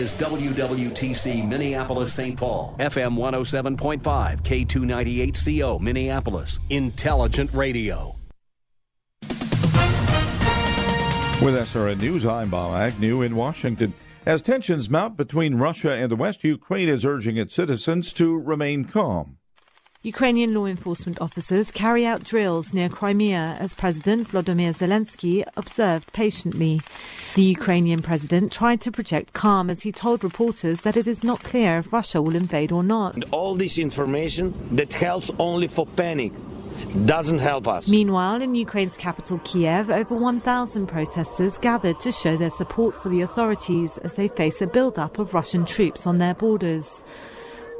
Is WWTC Minneapolis St. Paul, FM 107.5, K298CO Minneapolis, Intelligent Radio. With SRN News, I'm Bob Agnew in Washington. As tensions mount between Russia and the West, Ukraine is urging its citizens to remain calm. Ukrainian law enforcement officers carry out drills near Crimea as President Vladimir Zelensky observed patiently. The Ukrainian president tried to project calm as he told reporters that it is not clear if Russia will invade or not. All this information that helps only for panic doesn't help us. Meanwhile, in Ukraine's capital, Kiev, over 1,000 protesters gathered to show their support for the authorities as they face a build-up of Russian troops on their borders.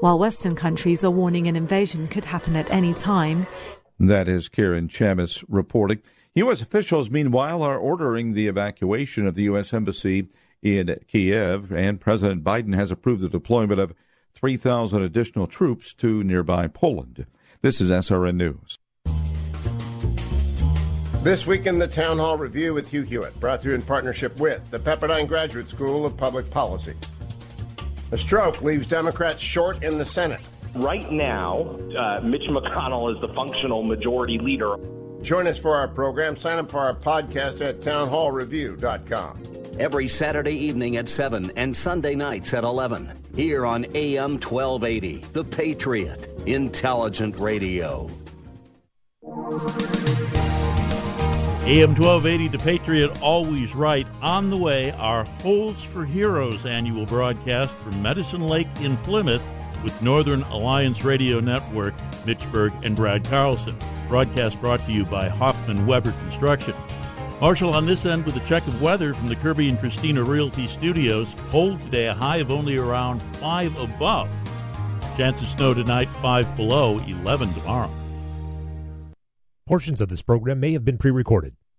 While Western countries are warning an invasion could happen at any time. That is Karen Chamis reporting. U.S. officials, meanwhile, are ordering the evacuation of the U.S. Embassy in Kiev, and President Biden has approved the deployment of 3,000 additional troops to nearby Poland. This is SRN News. This week in the Town Hall Review with Hugh Hewitt, brought to you in partnership with the Pepperdine Graduate School of Public Policy. A stroke leaves Democrats short in the Senate. Right now, uh, Mitch McConnell is the functional majority leader. Join us for our program. Sign up for our podcast at townhallreview.com. Every Saturday evening at 7 and Sunday nights at 11. Here on AM 1280, The Patriot, Intelligent Radio. AM 1280, The Patriot, always right. On the way, our Holes for Heroes annual broadcast from Medicine Lake in Plymouth with Northern Alliance Radio Network, Mitch Berg and Brad Carlson. Broadcast brought to you by Hoffman Weber Construction. Marshall on this end with a check of weather from the Kirby and Christina Realty Studios. Cold today, a high of only around 5 above. Chance of snow tonight, 5 below, 11 tomorrow. Portions of this program may have been pre recorded.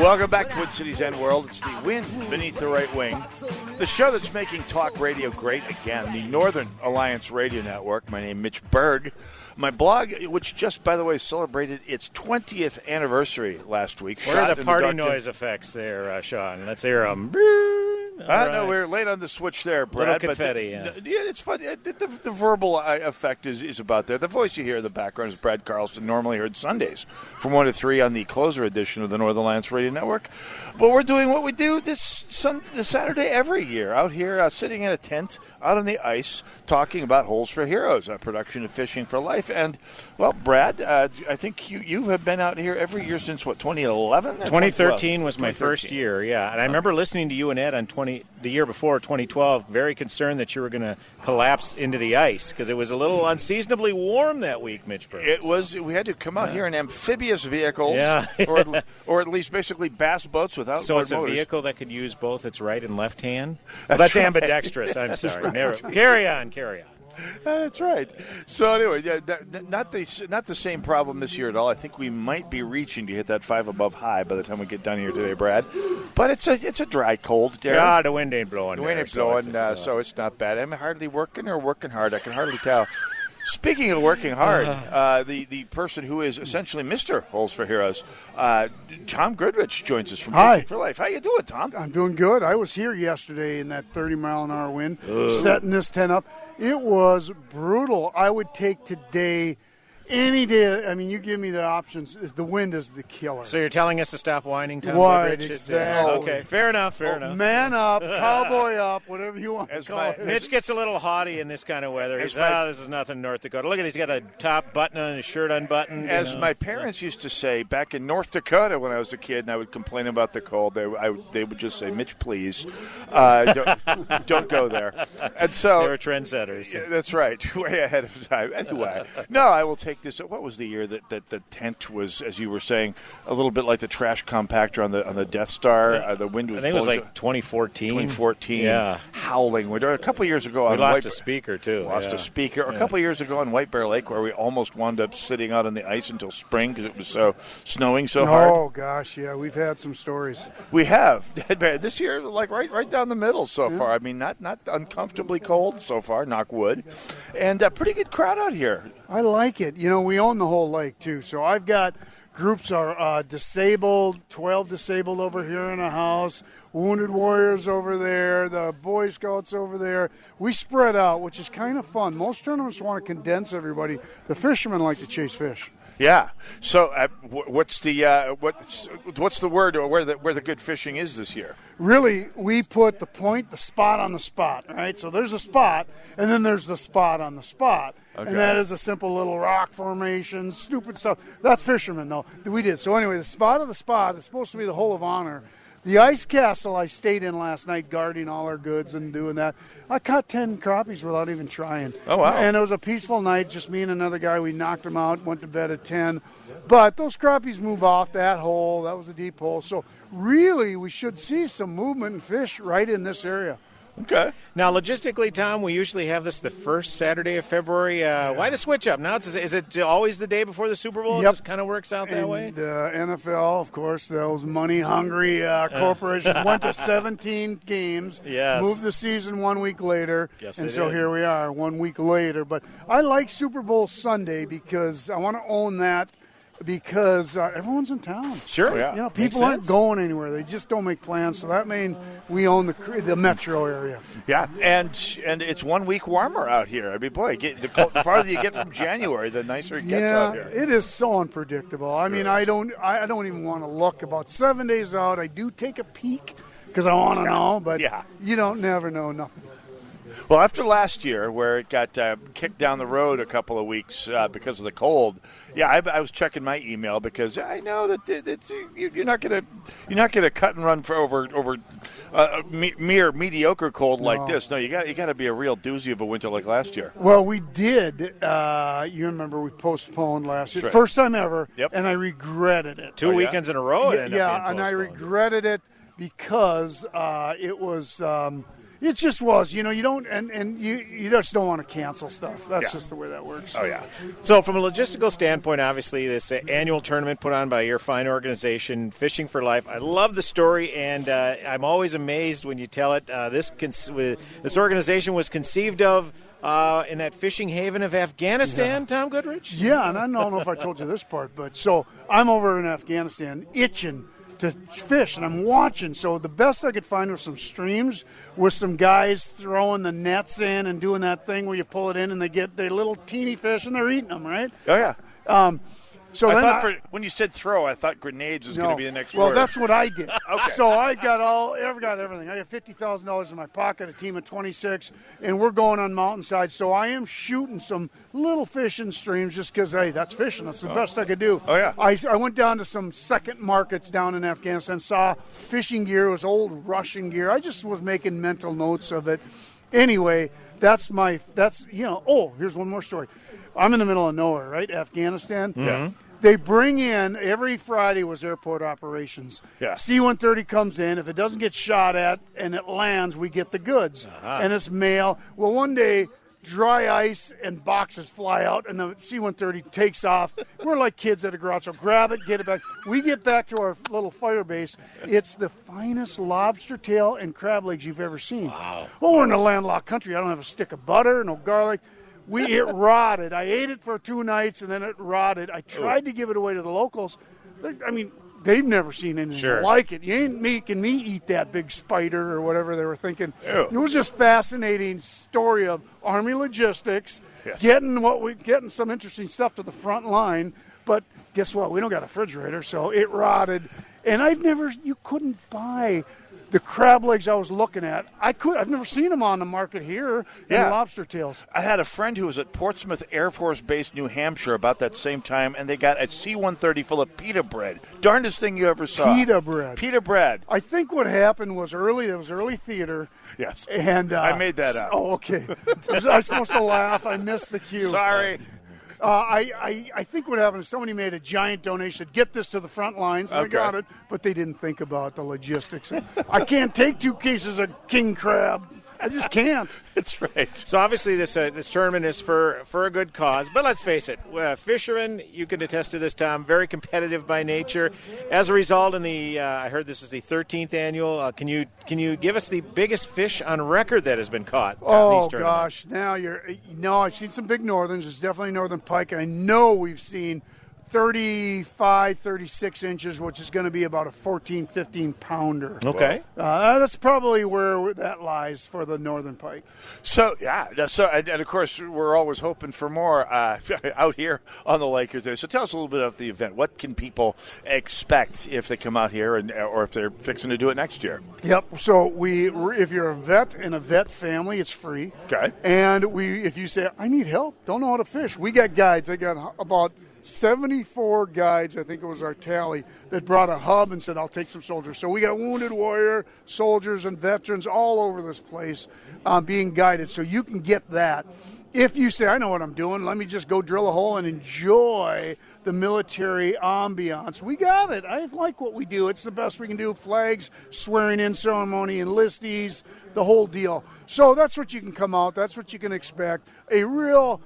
Welcome back to Twin Cities End World. It's the wind beneath the right wing. The show that's making talk radio great again, the Northern Alliance Radio Network. My name is Mitch Berg. My blog, which just, by the way, celebrated its 20th anniversary last week. What are the party the noise effects there, uh, Sean? Let's hear them. I right. know we're late on the switch there, Brad. Little confetti, but the, yeah. yeah. it's fun. The, the, the verbal uh, effect is, is about there. The voice you hear in the background is Brad Carlson, normally heard Sundays from 1 to 3 on the closer edition of the Northern Alliance Radio Network. But we're doing what we do this, sun, this Saturday every year out here, uh, sitting in a tent out on the ice, talking about Holes for Heroes, a production of Fishing for Life. And, well, Brad, uh, I think you, you have been out here every year since, what, 2011? 2013 was my 2013. first year, yeah. And I remember listening to you and Ed on 20 the year before, 2012, very concerned that you were going to collapse into the ice because it was a little unseasonably warm that week, Mitch Burns. It was. We had to come out yeah. here in amphibious vehicles, yeah. or, or at least basically bass boats without. So it's motors. a vehicle that could use both its right and left hand. Well, that's, that's right. ambidextrous. I'm sorry. Right. Never. Carry on. Carry on. That's right. So anyway, yeah, not the not the same problem this year at all. I think we might be reaching to hit that five above high by the time we get done here today, Brad. But it's a it's a dry cold. Darren. Yeah, the wind ain't blowing. The wind ain't blowing, so it's, uh, so it's not bad. I'm hardly working or working hard. I can hardly tell. Speaking of working hard, uh-huh. uh, the the person who is essentially Mister Holes for Heroes, uh, Tom Goodrich joins us from Hi. for Life. How you doing, Tom? I'm doing good. I was here yesterday in that 30 mile an hour wind, Ugh. setting this tent up. It was brutal. I would take today any day. I mean, you give me the options. The wind is the killer. So you're telling us to stop whining, Tom Right, Goodrich? exactly. Okay, fair enough. Fair Oh, enough. Man up, cowboy up, whatever you want As to call my- it. Mitch gets a little haughty in this kind of weather. He's As my- ah, this is nothing North Dakota. Look at he's got a top button on his shirt unbuttoned. you As know. my parents used to say back in North Dakota when I was a kid and I would complain about the cold, they, I, would- they would just say, Mitch, please, uh, don't, don't go there. And so they were trendsetters. Yeah, that's right. Way ahead of time. Anyway, no, I will take this. What was the year that, that the tent was, as you were saying, a little bit like the trash compactor on the on the Death Star? Uh, the wind was. I think it was blowing- like 2014. 2014. Yeah. howling. wind. A couple years ago, We on lost White, a speaker too. Lost yeah. a speaker. A couple years ago on White Bear Lake, where we almost wound up sitting out on the ice until spring because it was so snowing so hard. Oh gosh, yeah, we've had some stories. We have this year, like right right down the middle so far. I mean, not not uncomfortably cold so far, knock wood, and a pretty good crowd out here. I like it. You know, we own the whole lake too, so I've got groups are uh, disabled, twelve disabled over here in a house, wounded warriors over there, the Boy Scouts over there. We spread out, which is kind of fun. Most tournaments want to condense everybody. The fishermen like to chase fish. Yeah. So, uh, what's the uh, what's what's the word or where the where the good fishing is this year? really we put the point the spot on the spot right so there's a spot and then there's the spot on the spot Okay. and that is a simple little rock formation stupid stuff that's fishermen though that we did so anyway the spot of the spot is supposed to be the hole of honor the ice castle I stayed in last night, guarding all our goods and doing that. I caught ten crappies without even trying. Oh, wow. And it was a peaceful night. Just me and another guy. We knocked them out. Went to bed at ten. But those crappies move off that hole. That was a deep hole. So really, we should see some movement and fish right in this area. Okay. Now, logistically, Tom, we usually have this the first Saturday of February. Uh, why the switch up? Now, it's, is it always the day before the Super Bowl? It Yep. just kind of works out that and way? The NFL, of course, those money hungry uh, corporations went to 17 games, Yes. moved the season one week later, Yes, and so did. here we are, one week later. But I like Super Bowl Sunday because I want to own that because uh, everyone's in town. Sure. Oh, yeah. You know, Makes people aren't sense. going anywhere. They just don't make plans. So that means we own the the metro area. Yeah, and and it's one week warmer out here. I mean, boy, get, the, col- the farther you get from January, the nicer it gets yeah, out here. it is so unpredictable. I mean, I don't, I I don't even want to look. About seven days out, I do take a peek because I want to know, but Yeah. you don't never know nothing. Well, after last year, where it got uh, kicked down the road a couple of weeks uh, because of the cold, yeah, I, I was checking my email because I know that it's, you- you're not gonna you're not gonna cut and run for over over uh, me, mere mediocre cold like No. this. No, you got you got to be a real doozy of a winter like last year. Well, we did. Uh, you remember we postponed last year, right. first time ever, Yep. and I regretted it. Two weekends in a row. it Yeah, ended up yeah, being and I regretted it because uh, it was. Um, it just was, you know. You don't, and, and you you just don't want to cancel stuff. That's Yeah. just the way that works. Oh yeah. So, from a logistical standpoint, obviously, this uh, annual tournament put on by your fine organization, Fishing for Life. I love the story, and uh, I'm always amazed when you tell it. Uh, this con- this organization was conceived of uh, in that fishing haven of Afghanistan. Tom Goodrich. Yeah, and I don't know if I told you this part, but so I'm over in Afghanistan itching to fish, and I'm watching. So the best I could find was some streams with some guys throwing the nets in and doing that thing where you pull it in and they get their little teeny fish and they're eating them, right? Oh yeah. Um, so I thought I- for, when you said throw, I thought grenades was going to be the next well, word. that's what I did. Okay. So I got all, I got everything. I got fifty thousand dollars in my pocket, a team of twenty six, and we're going on mountainside. So I am shooting some little fishing streams just because, hey, that's fishing. That's the oh. best I could do. Oh, yeah. I, I went down to some second markets down in Afghanistan, saw fishing gear, it was old Russian gear. I just was making mental notes of it. Anyway, that's my that's you know. Oh, here's one more story. I'm in the middle of nowhere, right? Afghanistan. Yeah. They bring in every Friday was airport operations. Yeah. C-130 comes in. If it doesn't get shot at and it lands, we get the goods, Uh-huh. and it's mail. Well, one day, dry ice and boxes fly out, and the C-130 takes off. We're like kids at a garage, so grab it, get it back. We get back to our little fire base. It's the finest lobster tail and crab legs you've ever seen. Wow. Well, we're in a landlocked country. I don't have a stick of butter, no garlic. We it rotted. I ate it for two nights and then it rotted. I oh. tried to give it away to the locals. I mean, they've never seen anything Sure. like it. You ain't making me eat that big spider or whatever they were thinking. Ew. It was just fascinating story of Army logistics, Yes. getting what we getting some interesting stuff to the front line. But guess what? We don't got a refrigerator, so it rotted. And I've never, you couldn't buy the crab legs I was looking at. I could, I've never seen them on the market here. Yeah. Lobster tails. I had a friend who was at Portsmouth Air Force Base, New Hampshire, about that same time, and they got a C-130 full of pita bread. Darndest thing you ever saw. Pita bread. Pita bread. I think what happened was early. It was early theater. Yes. And uh, I made that up. Oh, okay. Was I supposed to laugh? I missed the cue. Sorry. Uh, I, I, I think what happened is somebody made a giant donation. Get this to the front lines. Okay. They got it, but they didn't think about the logistics. I can't take two cases of king crab. I just can't. That's right. So obviously this uh, this tournament is for for a good cause, but let's face it, uh, fishermen. You can attest to this, Tom. Very competitive by nature. As a result, in the uh, I heard this is the 13th annual. Uh, can you can you give us the biggest fish on record that has been caught? Oh these gosh! Now you're no. I've seen some big northerns. It's definitely northern pike, and I know we've seen 35, 36 inches, which is going to be about a 14, 15 pounder. Okay. Uh, that's probably where that lies for the northern pike. So yeah, so and, and of course we're always hoping for more uh, out here on the lake today. So tell us a little bit about the event. What can people expect if they come out here, and or if they're fixing to do it next year? Yep. So we, if you're a vet in a vet family, it's free. Okay. And we, if you say I need help, don't know how to fish, we got guides. I got about 74 guides. I think it was our tally that brought a hub and said, "I'll take some soldiers." So we got wounded warrior soldiers and veterans all over this place uh, being guided. So you can get that. If you say, I know what I'm doing, let me just go drill a hole and enjoy the military ambiance. We got it. I like what we do. It's the best we can do. Flags, swearing in ceremony, enlistees, the whole deal. So that's what you can come out. That's what you can expect. A real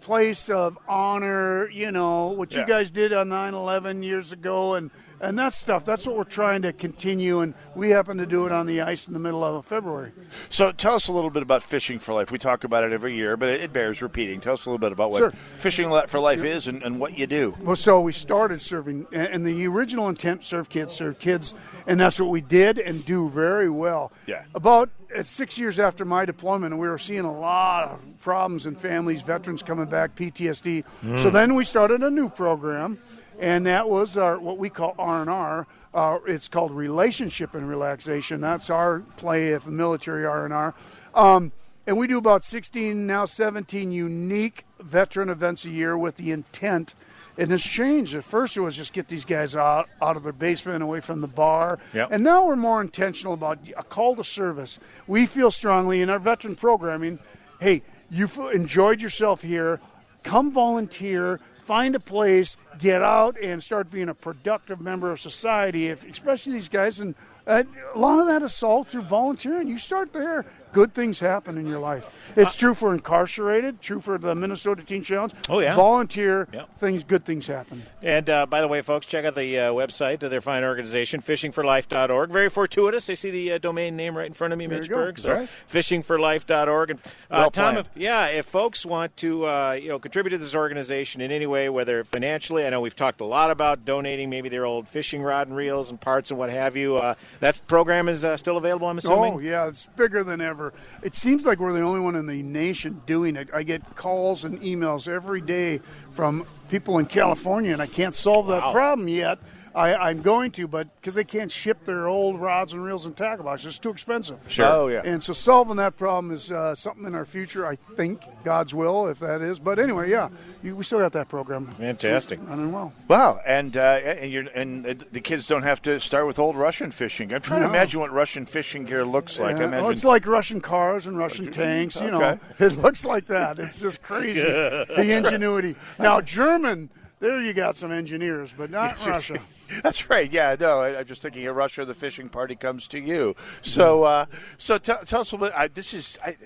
place of honor, you know, what you guys did on 9 11 years ago, and, and that stuff. That's what we're trying to continue, and we happen to do it on the ice in the middle of February. So tell us a little bit about Fishing for Life. We talk about it every year, but it, bears repeating. Tell us a little bit about what Sure. Fishing for Life is and, and what you do. Well, so we started serving, and the original intent serve kids, serve kids, and that's what we did and do very well. Yeah. About uh, six years after my deployment, we were seeing a lot of problems in families, veterans coming back, PTSD. So Mm. then we started a new program, and that was our what we call R and R. Uh, It's called relationship and relaxation. That's our play of military R and R. Um, and we do about 16 now 17 unique veteran events a year with the intent and it's changed. At first, it was just get these guys out out of their basement, away from the bar, Yep. and now we're more intentional about a call to service. We feel strongly in our veteran programming. Hey, you f- enjoyed yourself here. Come volunteer. Find a place. Get out and start being a productive member of society. If, especially these guys, and uh, a lot of that is solved through volunteering. You start there. Good things happen in your life. It's true for incarcerated. True for the Minnesota Teen Challenge. Oh, yeah. Volunteer. Things. Good things happen. And uh, by the way, folks, check out the uh, website of their fine organization, fishingforlife.org. Very fortuitous. I see the uh, domain name right in front of me, There you Mitch go. Berg. So Right. fishingforlife.org. And uh, Well Tom, if, yeah, if folks want to, uh, you know, contribute to this organization in any way, whether financially, I know we've talked a lot about donating maybe their old fishing rod and reels and parts and what have you. Uh, that program is uh, still available, I'm assuming. Oh yeah, it's bigger than ever. It seems like we're the only one in the nation doing it. I get calls and emails every day from people in California, and I can't solve that Wow. problem yet. I, I'm going to, but because they can't ship their old rods and reels and tackle boxes, it's too expensive. Sure. Oh, yeah. And so solving that problem is uh, something in our future. I think God's will, if that is. But anyway, yeah, you, we still got that program. Fantastic. Running well. Wow, and uh, and, you're, and uh, the kids don't have to start with old Russian fishing. I'm trying to imagine what Russian fishing gear looks like. I Yeah, imagine well, it's like Russian cars and Russian tanks. You know, it looks like that. It's just crazy. the ingenuity. Now, German, there you got some engineers, but not Russia. That's right. Yeah, no, I, I'm just thinking of Russia. The fishing party comes to you. So, uh, so t- tell us a little. I, this is I,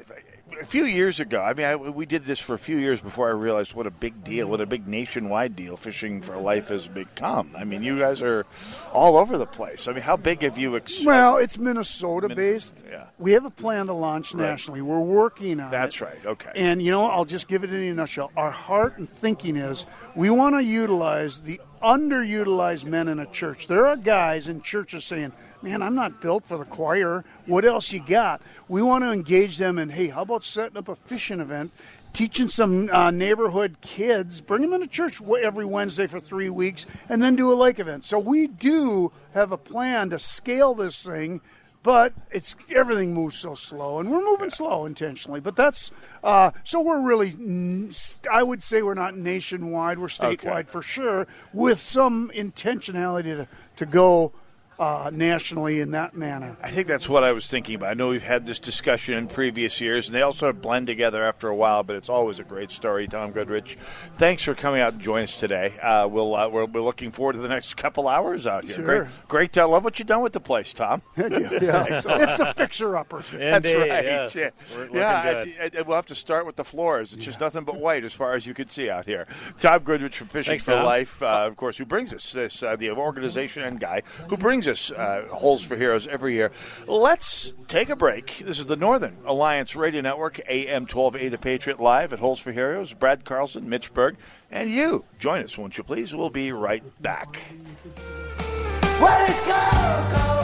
a few years ago. I mean, I, we did this for a few years before I realized what a big deal, what a big nationwide deal fishing for life has become. I mean, you guys are all over the place. I mean, how big have you? Ex- Well, it's Minnesota based. yeah. We have a plan to launch Right. nationally. We're working on it. That's right. Okay. And you know, I'll just give it in a nutshell. Our heart and thinking is we want to utilize the underutilized men in a church. There are guys in churches saying, Man, I'm not built for the choir. What else you got? We want to engage them in, hey, how about setting up a fishing event teaching some uh, neighborhood kids, bring them into church every Wednesday for three weeks, and then do a lake event. So we do have a plan to scale this thing, but it's everything moves so slow, and we're moving slow intentionally. But that's uh, so we're really, I would say we're not nationwide, we're statewide okay. for sure, with some intentionality to to go uh, nationally in that manner. I think that's what I was thinking about. I know we've had this discussion in previous years, and they all sort of blend together after a while, but it's always a great story, Tom Goodrich. Thanks for coming out and joining us today. Uh, we'll, uh, we're, we're, looking forward to the next couple hours out here. Sure. Great, great. I love what you've done with the place, Tom. yeah, it's a fixer-upper. That's Indeed, right. Yes. Yeah, yeah I, I, we'll have to start with the floors. It's yeah. just nothing but white as far as you can see out here. Tom Goodrich from Fishing Thanks, for Tom. Life, uh, of course, who brings us this, uh, the organization and guy who brings us uh, Holes for Heroes every year. Let's take a break. This is the Northern Alliance Radio Network, AM 12A The Patriot, live at Holes for Heroes. Brad Carlson, Mitch Berg, and you. Join us, won't you please? We'll be right back. Well,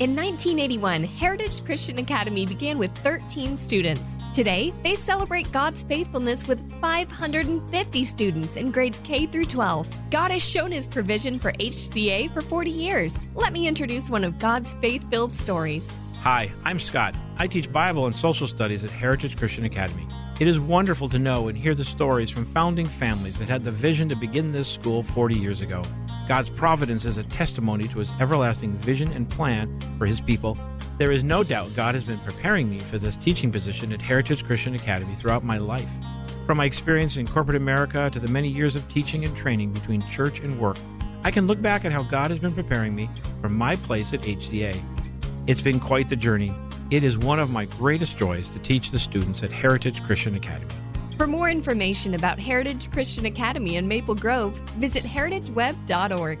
In 1981, Heritage Christian Academy began with 13 students. Today, they celebrate God's faithfulness with 550 students in grades K through 12. God has shown his provision for HCA for 40 years. Let me introduce one of God's faith filled stories. Hi, I'm Scott. I teach Bible and social studies at Heritage Christian Academy. It is wonderful to know and hear the stories from founding families that had the vision to begin this school 40 years ago. God's providence is a testimony to his everlasting vision and plan for his people. There is no doubt God has been preparing me for this teaching position at Heritage Christian Academy throughout my life. From my experience in corporate America to the many years of teaching and training between church and work, I can look back at how God has been preparing me for my place at HCA. It's been quite the journey. It is one of my greatest joys to teach the students at Heritage Christian Academy. For more information about Heritage Christian Academy in Maple Grove, visit heritageweb.org.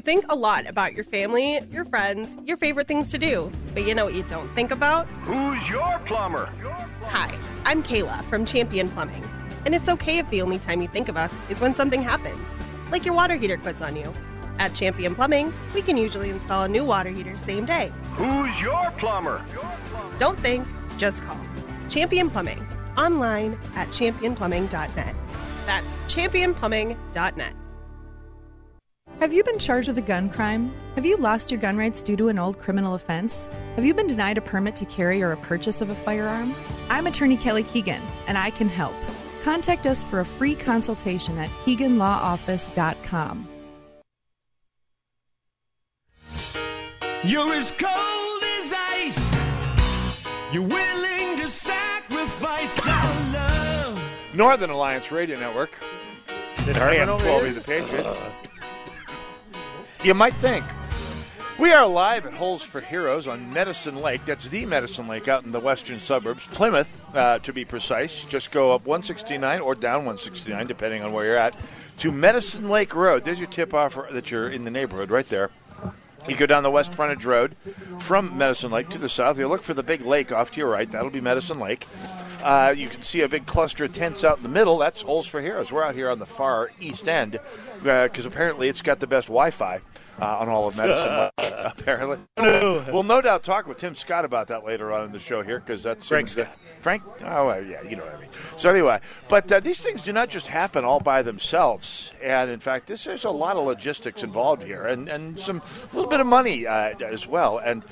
You think a lot about your family, your friends, your favorite things to do. But you know what you don't think about? Who's your plumber? Hi, I'm Kayla from Champion Plumbing. And it's okay if the only time you think of us is when something happens, like your water heater quits on you. At Champion Plumbing, we can usually install a new water heater same day. Who's your plumber? Don't think, just call. Champion Plumbing, online at championplumbing.net. That's championplumbing.net. Have you been charged with a gun crime? Have you lost your gun rights due to an old criminal offense? Have you been denied a permit to carry or a purchase of a firearm? I'm attorney Kelly Keegan, and I can help. Contact us for a free consultation at KeeganLawOffice.com. You're as cold as ice. You're willing to sacrifice our love. Northern Alliance Radio Network. Is it AM Hartman over 12 here? The Patriot. Uh, you might think. We are live at Holes for Heroes on Medicine Lake. That's the Medicine Lake out in the western suburbs, Plymouth, uh, to be precise. Just go up 169 or down 169, depending on where you're at, to Medicine Lake Road. There's your tip off that you're in the neighborhood right there. You go down the west frontage road from Medicine Lake to the south. You look for the big lake off to your right. That'll be Medicine Lake. Uh, you can see a big cluster of tents out in the middle. That's Holes for Heroes. We're out here on the far east end because apparently it's got the best Wi-Fi uh, on all of Medicine apparently, we'll no doubt talk with Tim Scott about that later on in the show here because that's Frank Scott. Frank? Oh, well, yeah, you know what I mean. So anyway, but uh, these things do not just happen all by themselves, and in fact, this there's a lot of logistics involved here, and and some a little bit of money uh, as well. And uh,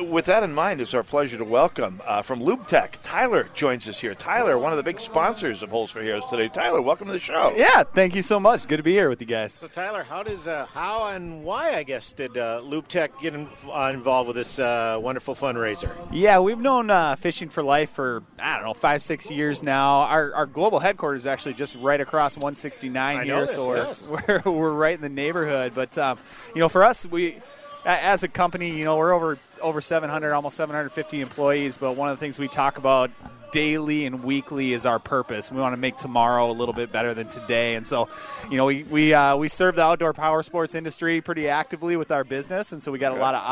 with that in mind, it's our pleasure to welcome uh, from LubeTech, Tyler joins us here. Tyler, one of the big sponsors of Holes for Heroes today. Tyler, welcome to the show. Yeah, thank you so much. Good to be here with you guys. So Tyler, how does uh, how and why I guess did uh, Lube Tech get in, uh, involved with this uh, wonderful fundraiser? Yeah, we've known uh, Fishing for Life for, I don't know, five, six years now. Our, our global headquarters is actually just right across 169 I here, know this, so we're, yes. we're, we're right in the neighborhood. But, um, you know, for us, we, a- as a company, you know, we're over over 700, almost 750 employees. But one of the things we talk about daily and weekly is our purpose. We want to make tomorrow a little bit better than today. And so, you know, we we uh, we serve the outdoor power sports industry pretty actively with our business, and so we got a lot of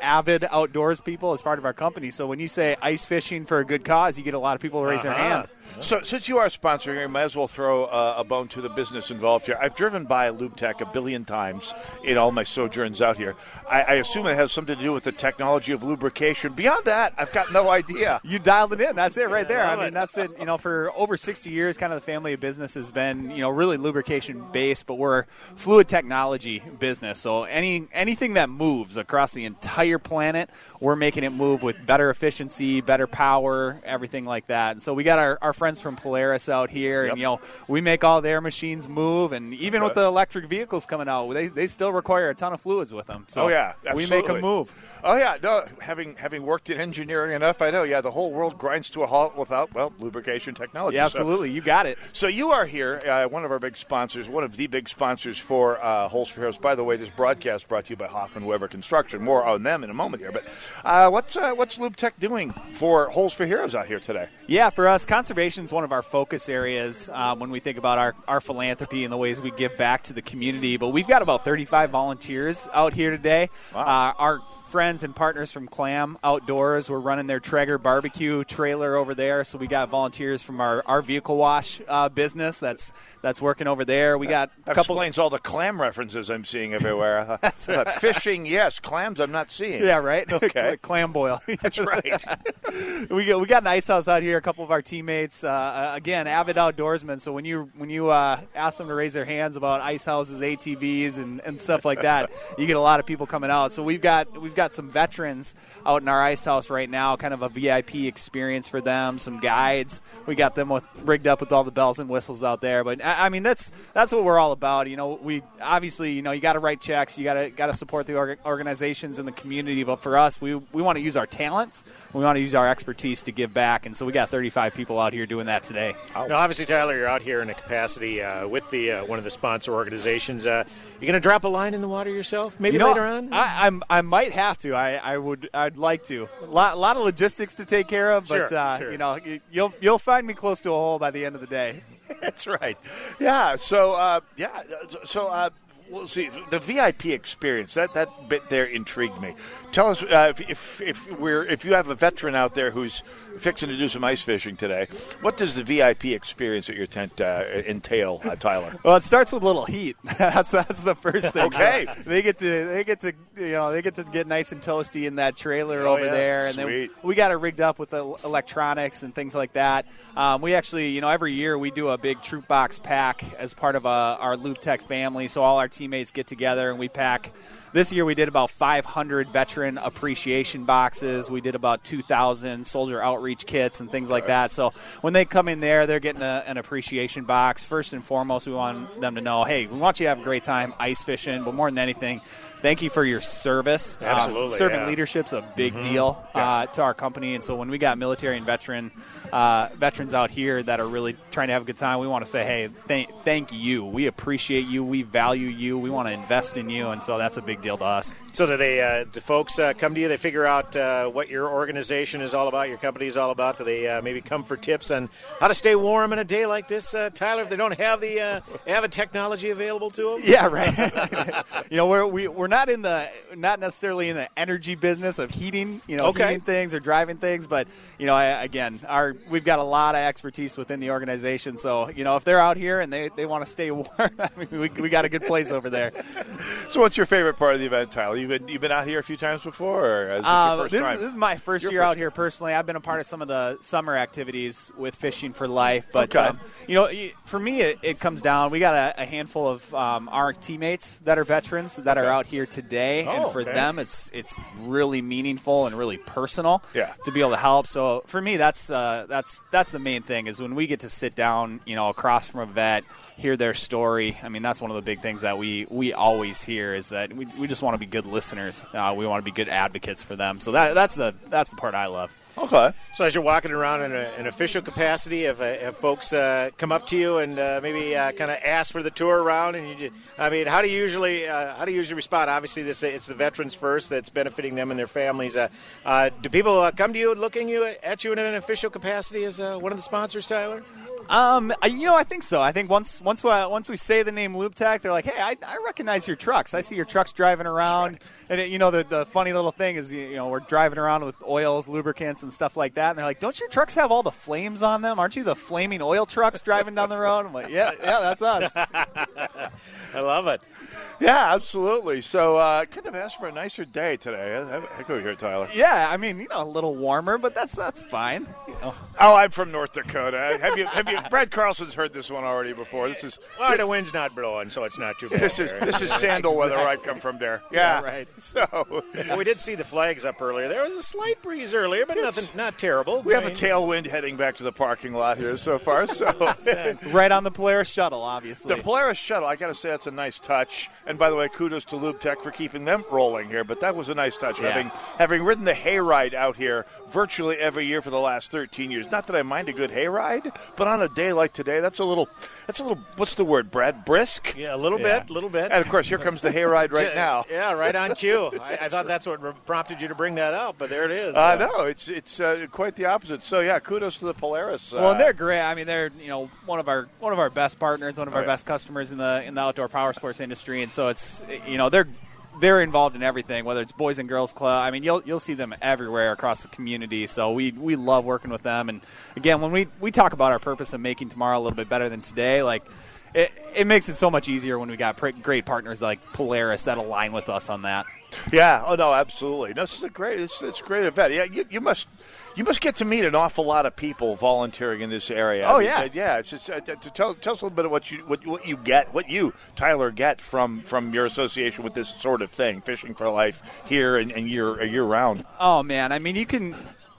avid outdoors people as part of our company. So when you say ice fishing for a good cause, you get a lot of people to raise their Uh-huh. hand. So, since you are sponsoring, you might as well throw uh, a bone to the business involved here. I've driven by LubeTech a billion times in all my sojourns out here. I, I assume it has something to do with the technology of lubrication. Beyond that, I've got no idea. You dialed it in. That's it right there. I mean, that's it. You know, for over 60 years, kind of the family of business has been, you know, really lubrication based, but we're fluid technology business. So any anything that moves across the entire planet, we're making it move with better efficiency, better power, everything like that. And so we got our, our friends from Polaris out here, and you know, we make all their machines move. And even with the electric vehicles coming out, they, they still require a ton of fluids with them. So oh yeah, we make them move. Oh yeah, no. Having having worked in engineering enough, I know. Yeah, the whole world grinds to a halt without well lubrication technology. Yeah, So- absolutely. You got it. So you are here, uh, one of our big sponsors, one of the big sponsors for uh, Holes for Heroes. By the way, this broadcast brought to you by Hoffman Weber Construction. More on them in a moment here. But uh, what's uh, what's Lube Tech doing for Holes for Heroes out here today? Yeah, for us, conservation is one of our focus areas um, when we think about our, our philanthropy and the ways we give back to the community. But we've got about 35 volunteers out here today. Uh, our friends and partners from Clam Outdoors, we're running their Traeger barbecue trailer over there. So we got volunteers from our, our vehicle wash uh, business that's that's working over there. We got a That couple. explains all the clam references I'm seeing everywhere. I thought- I thought fishing, yes. Clams, I'm not seeing. Yeah, right. Okay. Clam boil. That's right. we got we got an ice house out here. A couple of our teammates, uh, uh, again, avid outdoorsmen. So when you when you uh, ask them to raise their hands about ice houses, ATVs, and, and stuff like that, you get a lot of people coming out. So we've got we've got some veterans out in our ice house right now, kind of a VIP experience for them. Some guides. We got them with, rigged up with all the bells and whistles out there. But I, I mean, that's that's what we're all about. You know, we obviously you know you got to write checks. You got to got to support the org- organizations in the community. But for us, we we want to use our talents. We want to use our expertise to give back, and so we got 35 people out here doing that today. Now, obviously, Tyler, you're out here in a capacity uh, with the uh, one of the sponsor organizations. Uh, you going to drop a line in the water yourself, maybe You know, later on? I, I'm I might have to. I, I would I'd like to. A lot, lot of logistics to take care of, but Sure, uh, sure. you know you- you'll you'll find me close to a hole by the end of the day. That's right. Yeah. So uh, yeah. So uh, we'll see the VIP experience. That that bit there intrigued me. Tell us uh, if, if if we're if you have a veteran out there who's fixing to do some ice fishing today, what does the VIP experience at your tent uh, entail, uh, Tyler? Well, it starts with a little heat. that's that's the first thing. Okay. So they get to they get to you know they get to get nice and toasty in that trailer Oh, over yes. there, and Sweet. then we got it rigged up with the electronics and things like that. Um, we actually you know every year we do a big troop box pack as part of uh our Lube Tech family. So all our teammates get together and we pack. This year we did about 500 veteran appreciation boxes. We did about 2,000 soldier outreach kits and things like that. So when they come in there, they're getting a, an appreciation box. First and foremost, we want them to know, hey, we want you to have a great time ice fishing, but more than anything, thank you for your service. Um, Absolutely, serving yeah. leadership's a big Mhm. deal Yeah. uh, to our company, and so when we got military and veteran uh, veterans out here that are really trying to have a good time, we want to say, hey, thank thank you. We appreciate you. We value you. We want to invest in you, and so that's a big deal to us. So do they? Uh, do folks uh, come to you? They figure out uh, what your organization is all about, your company is all about. Do they uh, maybe come for tips on how to stay warm in a day like this, uh, Tyler? If they don't have the uh, Avid technology available to them? Yeah, right. you know, we're we, we're not in the not necessarily in the energy business of heating, you know, Okay. heating things or driving things, but you know, I, again, our we've got a lot of expertise within the organization. So you know, if they're out here and they, they want to stay warm, I mean, we, we got a good place over there. So, what's your favorite part of the event, Tyler? You've been you've been out here a few times before, or is this first this, time? is, this is my first Your year first out here personally. I've been a part of some of the summer activities with Fishing for Life, but Okay. um, you know, for me, it, it comes down. We got a, a handful of um, our teammates that are veterans that are out here today, Oh, and for okay. them, it's it's really meaningful and really personal. Yeah. to be able to help. So for me, that's uh, that's that's the main thing is when we get to sit down, you know, across from a vet, hear their story. I mean, that's one of the big things that we we always hear is that we, we just want to be good listeners. Uh, we want to be good advocates for them. So that that's the that's the part I love. Okay. So as you're walking around in a, an official capacity, have, uh, have folks uh, come up to you and uh, maybe uh, kind of ask for the tour around? And you, just, I mean, how do you usually uh, how do you usually respond? Obviously, this it's the veterans first that's benefiting them and their families. Uh, do people come to you looking you at you in an official capacity as one of the sponsors, Tyler? Um, I- you know, I think so. I think once once we, once we say the name Lube Tech, they're like, "Hey, I, I recognize your trucks. I see your trucks driving around." And it, you know, the the funny little thing is, you know, we're driving around with oils, lubricants, and stuff like that. And they're like, "Don't your trucks have all the flames on them? Aren't you the flaming oil trucks driving down the road?" I'm like, "Yeah, yeah, that's us." I love it. Yeah, absolutely. So, uh, couldn't have asked for a nicer day today. I, I go here, Tyler. Yeah, I mean, you know, a little warmer, but that's that's fine. You know. Oh, I'm from North Dakota. Have you? Have you? Brad Carlson's heard this one already before. This is Well, the wind's not blowing, so it's not too bad. this is there. this is sandal weather where I come from. There. Yeah. Yeah, right. So Well, we did see the flags up earlier. There was a slight breeze earlier, but nothing, not terrible. we have I a mean, tailwind heading back to the parking lot here so far. So right on the Polaris shuttle, obviously. The Polaris shuttle, I got to say, that's a nice touch. And by the way, kudos to Lube Tech for keeping them rolling here. But that was a nice touch, Yeah. having having ridden the hayride out here virtually every year for the last 13 years. Not that I mind a good hayride, but on a day like today, that's a little, that's a little. What's the word, Brad? Brisk. Yeah, a little bit, a little bit. And of course, here comes the hayride right now. Yeah, right on cue. I, I thought that's what prompted you to bring that up, but there it is. I know it's it's uh, quite the opposite. So yeah, kudos to the Polaris. Uh, Well, and they're great. I mean, they're you know one of our one of our best partners, one of Oh, our yeah. best customers in the in the outdoor power sports industry, and so it's you know they're they're involved in everything, whether it's Boys and Girls Club. I mean, you'll you'll see them everywhere across the community. So we we love working with them. And again, when we we talk about our purpose of making tomorrow a little bit better than today, like. It, it makes it so much easier when we got great partners like Polaris that align with us on that. Yeah. Oh no, absolutely. No, this is a great. It's, it's a great event. Yeah, you, you must. You must get to meet an awful lot of people volunteering in this area. Oh, I mean, yeah. uh, yeah. It's just uh, to tell, tell us a little bit of what you what, what you get, what you Tyler get from from your association with this sort of thing, fishing for life here and, and year year round. Oh man, I mean you can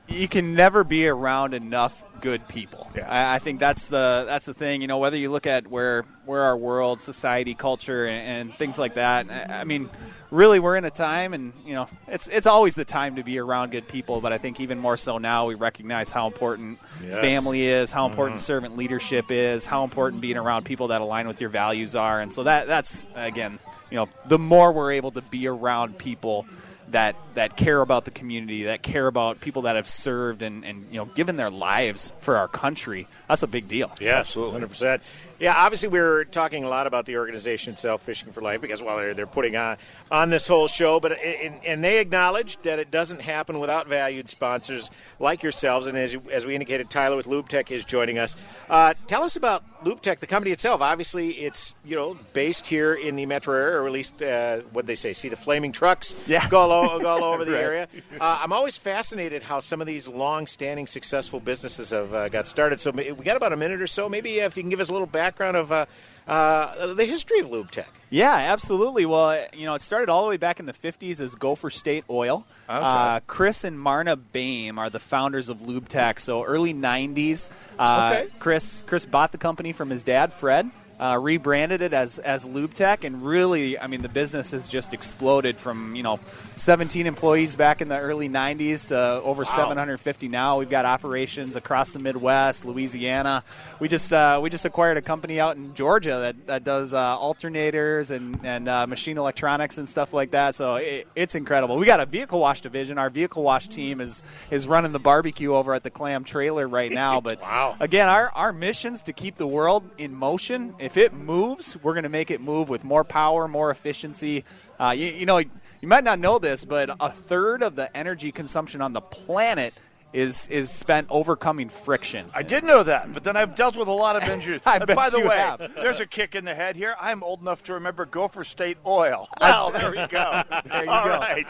you can never be around enough good people. I, I think that's the that's the thing. You know, whether you look at where where our world, society, culture, and, and things like that. I, I mean, really, we're in a time, and you know, it's it's always the time to be around good people. But I think even more so now, we recognize how important Yes. family is, how important Mhm. servant leadership is, how important being around people that align with your values are, and so that that's again, you know, the more we're able to be around people that that care about the community, that care about people that have served and, and you know given their lives for our country. That's a big deal. Yes, hundred percent. Yeah, obviously we're talking a lot about the organization itself, Fishing for Life, because well, they're, they're putting on on this whole show, but and, and they acknowledge that it doesn't happen without valued sponsors like yourselves. And as you, as we indicated, Tyler with Lube Tech is joining us. Uh, tell us about Lube Tech, the company itself. Obviously, it's you know based here in the metro area, or at least uh, what they say. See the flaming trucks, Yeah. go all, go all over the Right. area. Uh, I'm always fascinated how some of these long-standing, successful businesses have uh, got started. So we got about a minute or so. Maybe if you can give us a little background of uh, uh, the history of Lube Tech. Yeah, absolutely. Well, you know, it started all the way back in the 50s as Gopher State Oil. Okay. Uh, Chris and Marna Bame are the founders of Lube Tech. So early 90s. Uh, Okay. Chris Chris bought the company from his dad, Fred. Uh, rebranded it as as LubeTech, and really, I mean, the business has just exploded from you know 17 employees back in the early 90s to over 750 now. We've got operations across the Midwest, Louisiana. We just uh, we just acquired a company out in Georgia that, that does uh, alternators and and uh, machine electronics and stuff like that. So it, it's incredible. We got a vehicle wash division. Our vehicle wash team is is running the barbecue over at the Clam Trailer right now. But again, our our mission's to keep the world in motion. If it moves, we're going to make it move with more power, more efficiency. Uh, you, you know, you might not know this, but a third of the energy consumption on the planet is is spent overcoming friction. I did know that, but then I've dealt with a lot of injuries. I bet by the you way, have. there's a kick in the head here. I'm old enough to remember Gopher State Oil. Well, there we go. There you All go. right.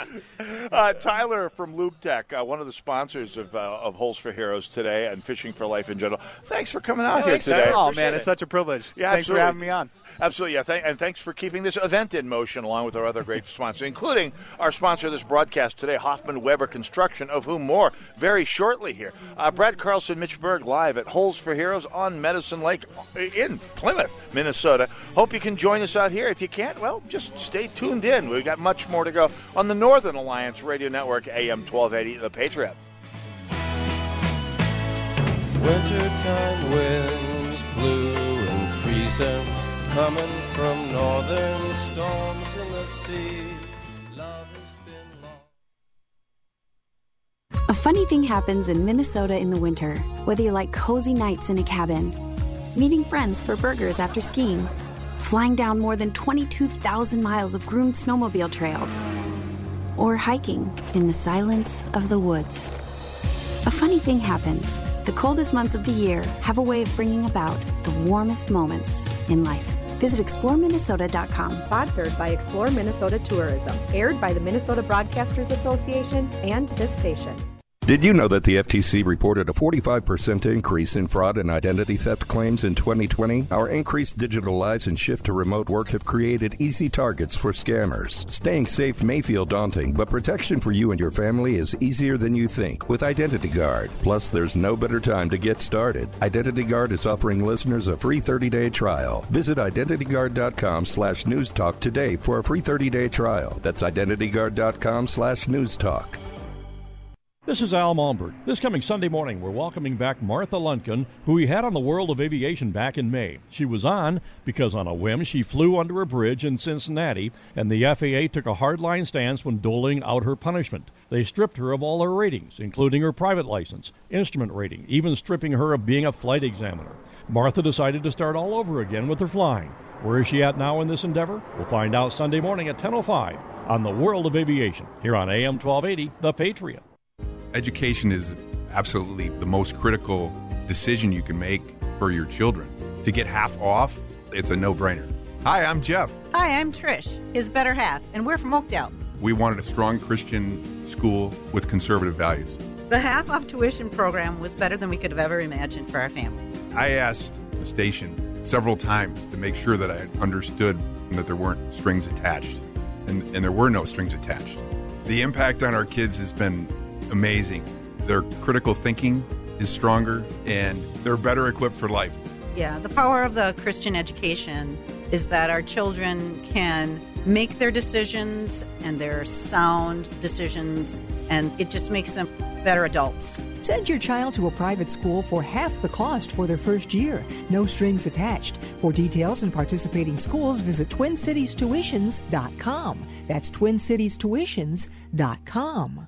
Uh, Tyler from Lube Tech, uh, one of the sponsors of, uh, of Holes for Heroes today and Fishing for Life in general. Thanks for coming out Yeah, here thanks, today. Oh, man, it. it's such a privilege. Yeah, Thanks for having me on. Absolutely, yeah. Thank, and thanks for keeping this event in motion along with our other great sponsors, including our sponsor of this broadcast today, Hoffman Weber Construction, of whom more very shortly here. Uh, Brad Carlson, Mitch Berg, live at Holes for Heroes on Medicine Lake in Plymouth, Minnesota. Hope you can join us out here. If you can't, well, just stay tuned in. We've got much more to go on the Northern Alliance Radio Network, AM 1280, The Patriot. Wintertime winds blue and freezing, coming from northern storms in the sea. A funny thing happens in Minnesota in the winter, whether you like cozy nights in a cabin, meeting friends for burgers after skiing, flying down more than 22,000 miles of groomed snowmobile trails, or hiking in the silence of the woods. A funny thing happens. The coldest months of the year have a way of bringing about the warmest moments in life. Visit exploreminnesota.com. Sponsored by Explore Minnesota Tourism. Aired by the Minnesota Broadcasters Association and this station. Did you know that the FTC reported a 45% increase in fraud and identity theft claims in 2020? Our increased digital lives and shift to remote work have created easy targets for scammers. Staying safe may feel daunting, but protection for you and your family is easier than you think with Identity Guard. Plus, there's no better time to get started. Identity Guard is offering listeners a free 30-day trial. Visit identityguard.com slash newstalk today for a free 30-day trial. That's identityguard.com slash newstalk. This is Al Malmberg. This coming Sunday morning, we're welcoming back Martha Lunken, who we had on the World of Aviation back in May. She was on because, on a whim, she flew under a bridge in Cincinnati, and the FAA took a hardline stance when doling out her punishment. They stripped her of all her ratings, including her private license, instrument rating, even stripping her of being a flight examiner. Martha decided to start all over again with her flying. Where is she at now in this endeavor? We'll find out Sunday morning at 10.05 on the World of Aviation, here on AM 1280, The Patriot. Education is absolutely the most critical decision you can make for your children. To get half off, it's a no brainer. Hi, I'm Jeff. Hi, I'm Trish, his better half, and we're from Oakdale. We wanted a strong Christian school with conservative values. The half off tuition program was better than we could have ever imagined for our family. I asked the station several times to make sure that I understood that there weren't strings attached, and, and there were no strings attached. The impact on our kids has been amazing. Their critical thinking is stronger, and they're better equipped for life. Yeah, the power of the Christian education is that our children can make their decisions and their sound decisions, and it just makes them better adults. Send your child to a private school for half the cost for their first year. No strings attached. For details and participating schools, visit TwinCitiesTuitions.com. That's TwinCitiesTuitions.com.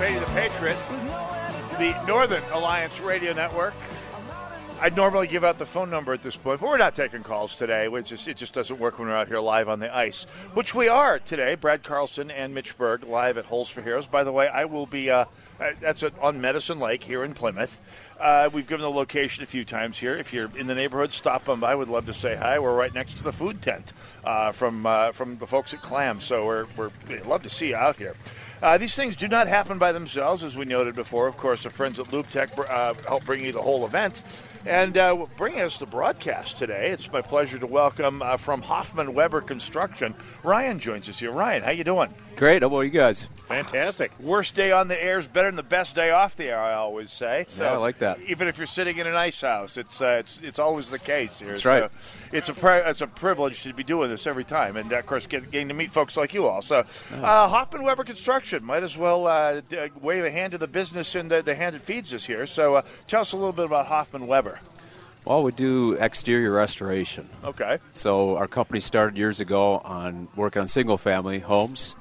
AM 1280, The Patriot, the Northern Alliance Radio Network. I'd normally give out the phone number at this point, but we're not taking calls today. Just, it just doesn't work when we're out here live on the ice, which we are today. Brad Carlson and Mitch Berg live at Holes for Heroes. By the way, I will be. Uh, uh, that's at, on Medicine Lake here in Plymouth. Uh, we've given the location a few times here. If you're in the neighborhood, stop on by. Would love to say hi. We're right next to the food tent uh, from uh, from the folks at Clam, so we're, we're we'd love to see you out here. Uh, these things do not happen by themselves, as we noted before. Of course, the friends at Lube Tech uh, help bring you the whole event. And uh, bringing us the broadcast today, it's my pleasure to welcome uh, from Hoffman Weber Construction. Ryan joins us here. Ryan, how you doing? Great. How about you guys? Fantastic. Worst day on the air is better than the best day off the air. I always say. So Yeah, I like that. Even if you're sitting in an ice house, it's uh, it's it's always the case here. That's right. So it's a pri- it's a privilege to be doing this every time, and of course, get, getting to meet folks like you all. So, uh, Hoffman Weber Construction might as well uh, d- wave a hand to the business and the, the hand that feeds us here. So, uh, tell us a little bit about Hoffman Weber. Well, we do exterior restoration. Okay. So our company started years ago on working on single-family homes,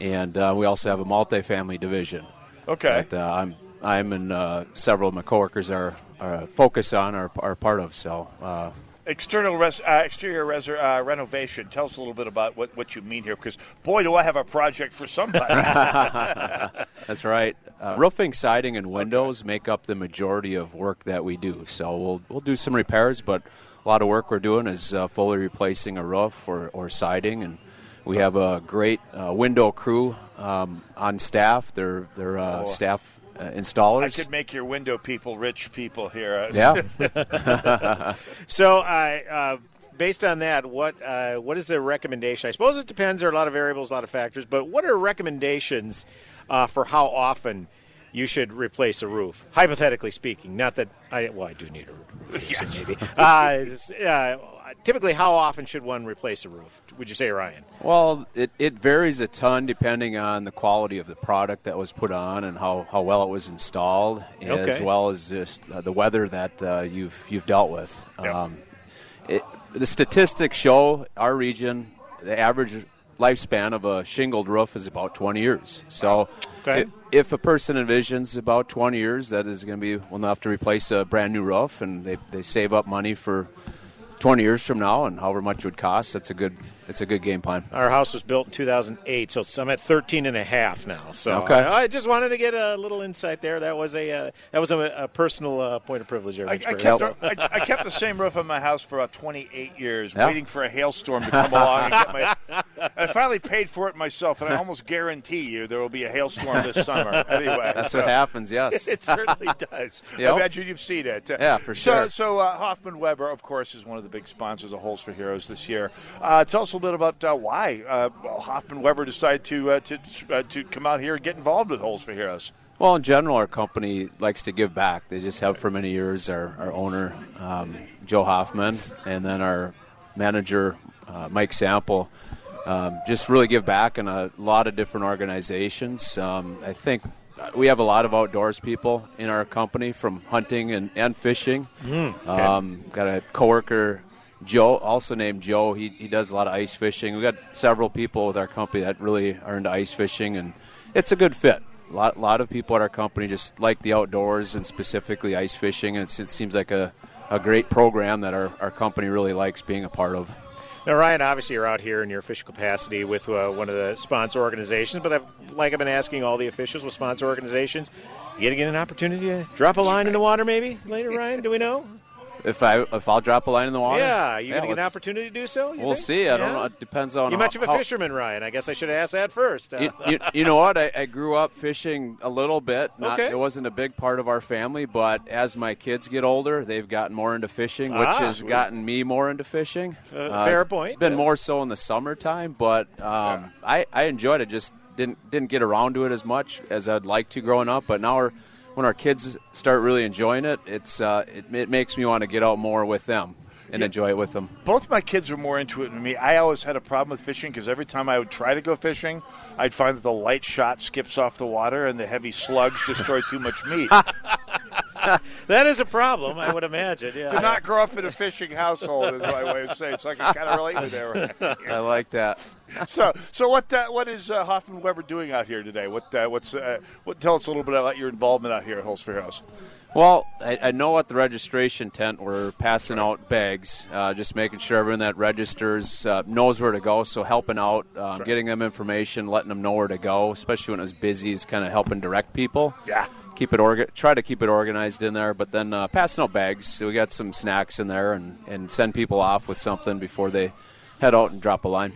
and uh, we also have a multifamily division. Okay. That uh, I'm I'm and uh, several of my coworkers are, are focused on are, are part of. So. Uh, External res- uh, exterior res- uh, renovation. Tell us a little bit about what, what you mean here, because boy, do I have a project for somebody. That's right. Uh, roofing, siding, and windows make up the majority of work that we do. So we'll we'll do some repairs, but a lot of work we're doing is uh, fully replacing a roof or, or siding, and we have a great uh, window crew um, on staff. They're they're uh, Oh. staff uh, I could make your window people rich people here. Yeah. so, I uh, based on that, what uh, what is the recommendation? I suppose it depends. There are a lot of variables, a lot of factors. But what are recommendations uh, for how often you should replace a roof? Hypothetically speaking, not that I well, I do need a roof. so maybe. Uh, uh, typically, how often should one replace a roof? Would you say, Ryan? Well, it, it varies a ton depending on the quality of the product that was put on and how, how well it was installed, as well as just uh, the weather that uh, you've you've dealt with. Um, it, the statistics show our region, the average lifespan of a shingled roof is about 20 years. So, Okay. i- if a person envisions about 20 years, that is going to be enough to replace a brand new roof, and they, they save up money for 20 years from now, and however much it would cost, that's a good it's a good game plan. Our house was built in 2008, so it's- I'm at 13 and a half now. So Okay. I, I just wanted to get a little insight there. That was a uh, that was a, a personal uh, point of privilege. I, I, kept, I, I kept the same roof on my house for about 28 years, Yeah. waiting for a hailstorm to come along. And get my, and I finally paid for it myself, and I almost guarantee you there will be a hailstorm this summer. Anyway, That's so- what happens, yes. It certainly does. Yep. I imagine you've seen it. Yeah, for So, sure. so uh, Hoffman Weber, of course, is one of the big sponsors of Holes for Heroes this year. Uh, tell us a little bit about uh, why uh, Hoffman Weber decided to uh, to uh, to come out here and get involved with Holes for Heroes. Well, in general, our company likes to give back. They just have for many years. Our, our owner, um, Joe Hoffman, and then our manager, uh, Mike Sample, um, just really give back in a lot of different organizations. Um, I think we have a lot of outdoors people in our company from hunting and, and fishing. Mm, okay. um, got a coworker, Joe, also named Joe. He, he does a lot of ice fishing. We've got several people with our company that really are into ice fishing, and it's a good fit. A lot, lot of people at our company just like the outdoors and specifically ice fishing. And it's, it seems like a, a great program that our, our company really likes being a part of. Now, Ryan, obviously you're out here in your official capacity with uh, one of the sponsor organizations, but I've, like I've been asking all the officials with sponsor organizations, you going to get an opportunity to drop a line in the water maybe later, Ryan? Do we know? If I if I'll drop a line in the water, Yeah, you going to get an opportunity to do so? you We'll think? see. I don't know. It depends on You're much of a fisherman, Ryan. I guess I should have asked that first. Uh, you, you, you know what? I, I grew up fishing a little bit. Not, Okay. It wasn't a big part of our family, but as my kids get older, they've gotten more into fishing, which Ah, has sweet. gotten me more into fishing. Uh, fair it's point, Been yeah. more so in the summertime, but um, I, I enjoyed it. Just didn't didn't get around to it as much as I'd like to growing up. But now we're, when our kids start really enjoying it, it's uh, it, it makes me want to get out more with them and enjoy it with them. both my kids were more into it than me. I always had a problem with fishing because every time I would try to go fishing, I'd find that the light shot skips off the water and the heavy slugs destroy too much meat. that is a problem, I would imagine. Yeah. to not grow up in a fishing household is my way of saying it. So I can kind of relate with that. I like that. So, so what uh, what is uh, Hoffman Weber doing out here today? What uh, what's uh, what? Tell us a little bit about your involvement out here at Holes for Heroes. Well, I, I know at the registration tent we're passing out bags, uh, just making sure everyone that registers uh, knows where to go. So helping out, um, getting them information, letting them know where to go, especially when it was busy, is kind of helping direct people. Yeah. Keep it orga- try to keep it organized in there, but then uh, passing out bags. So we got some snacks in there, and, and send people off with something before they head out and drop a line.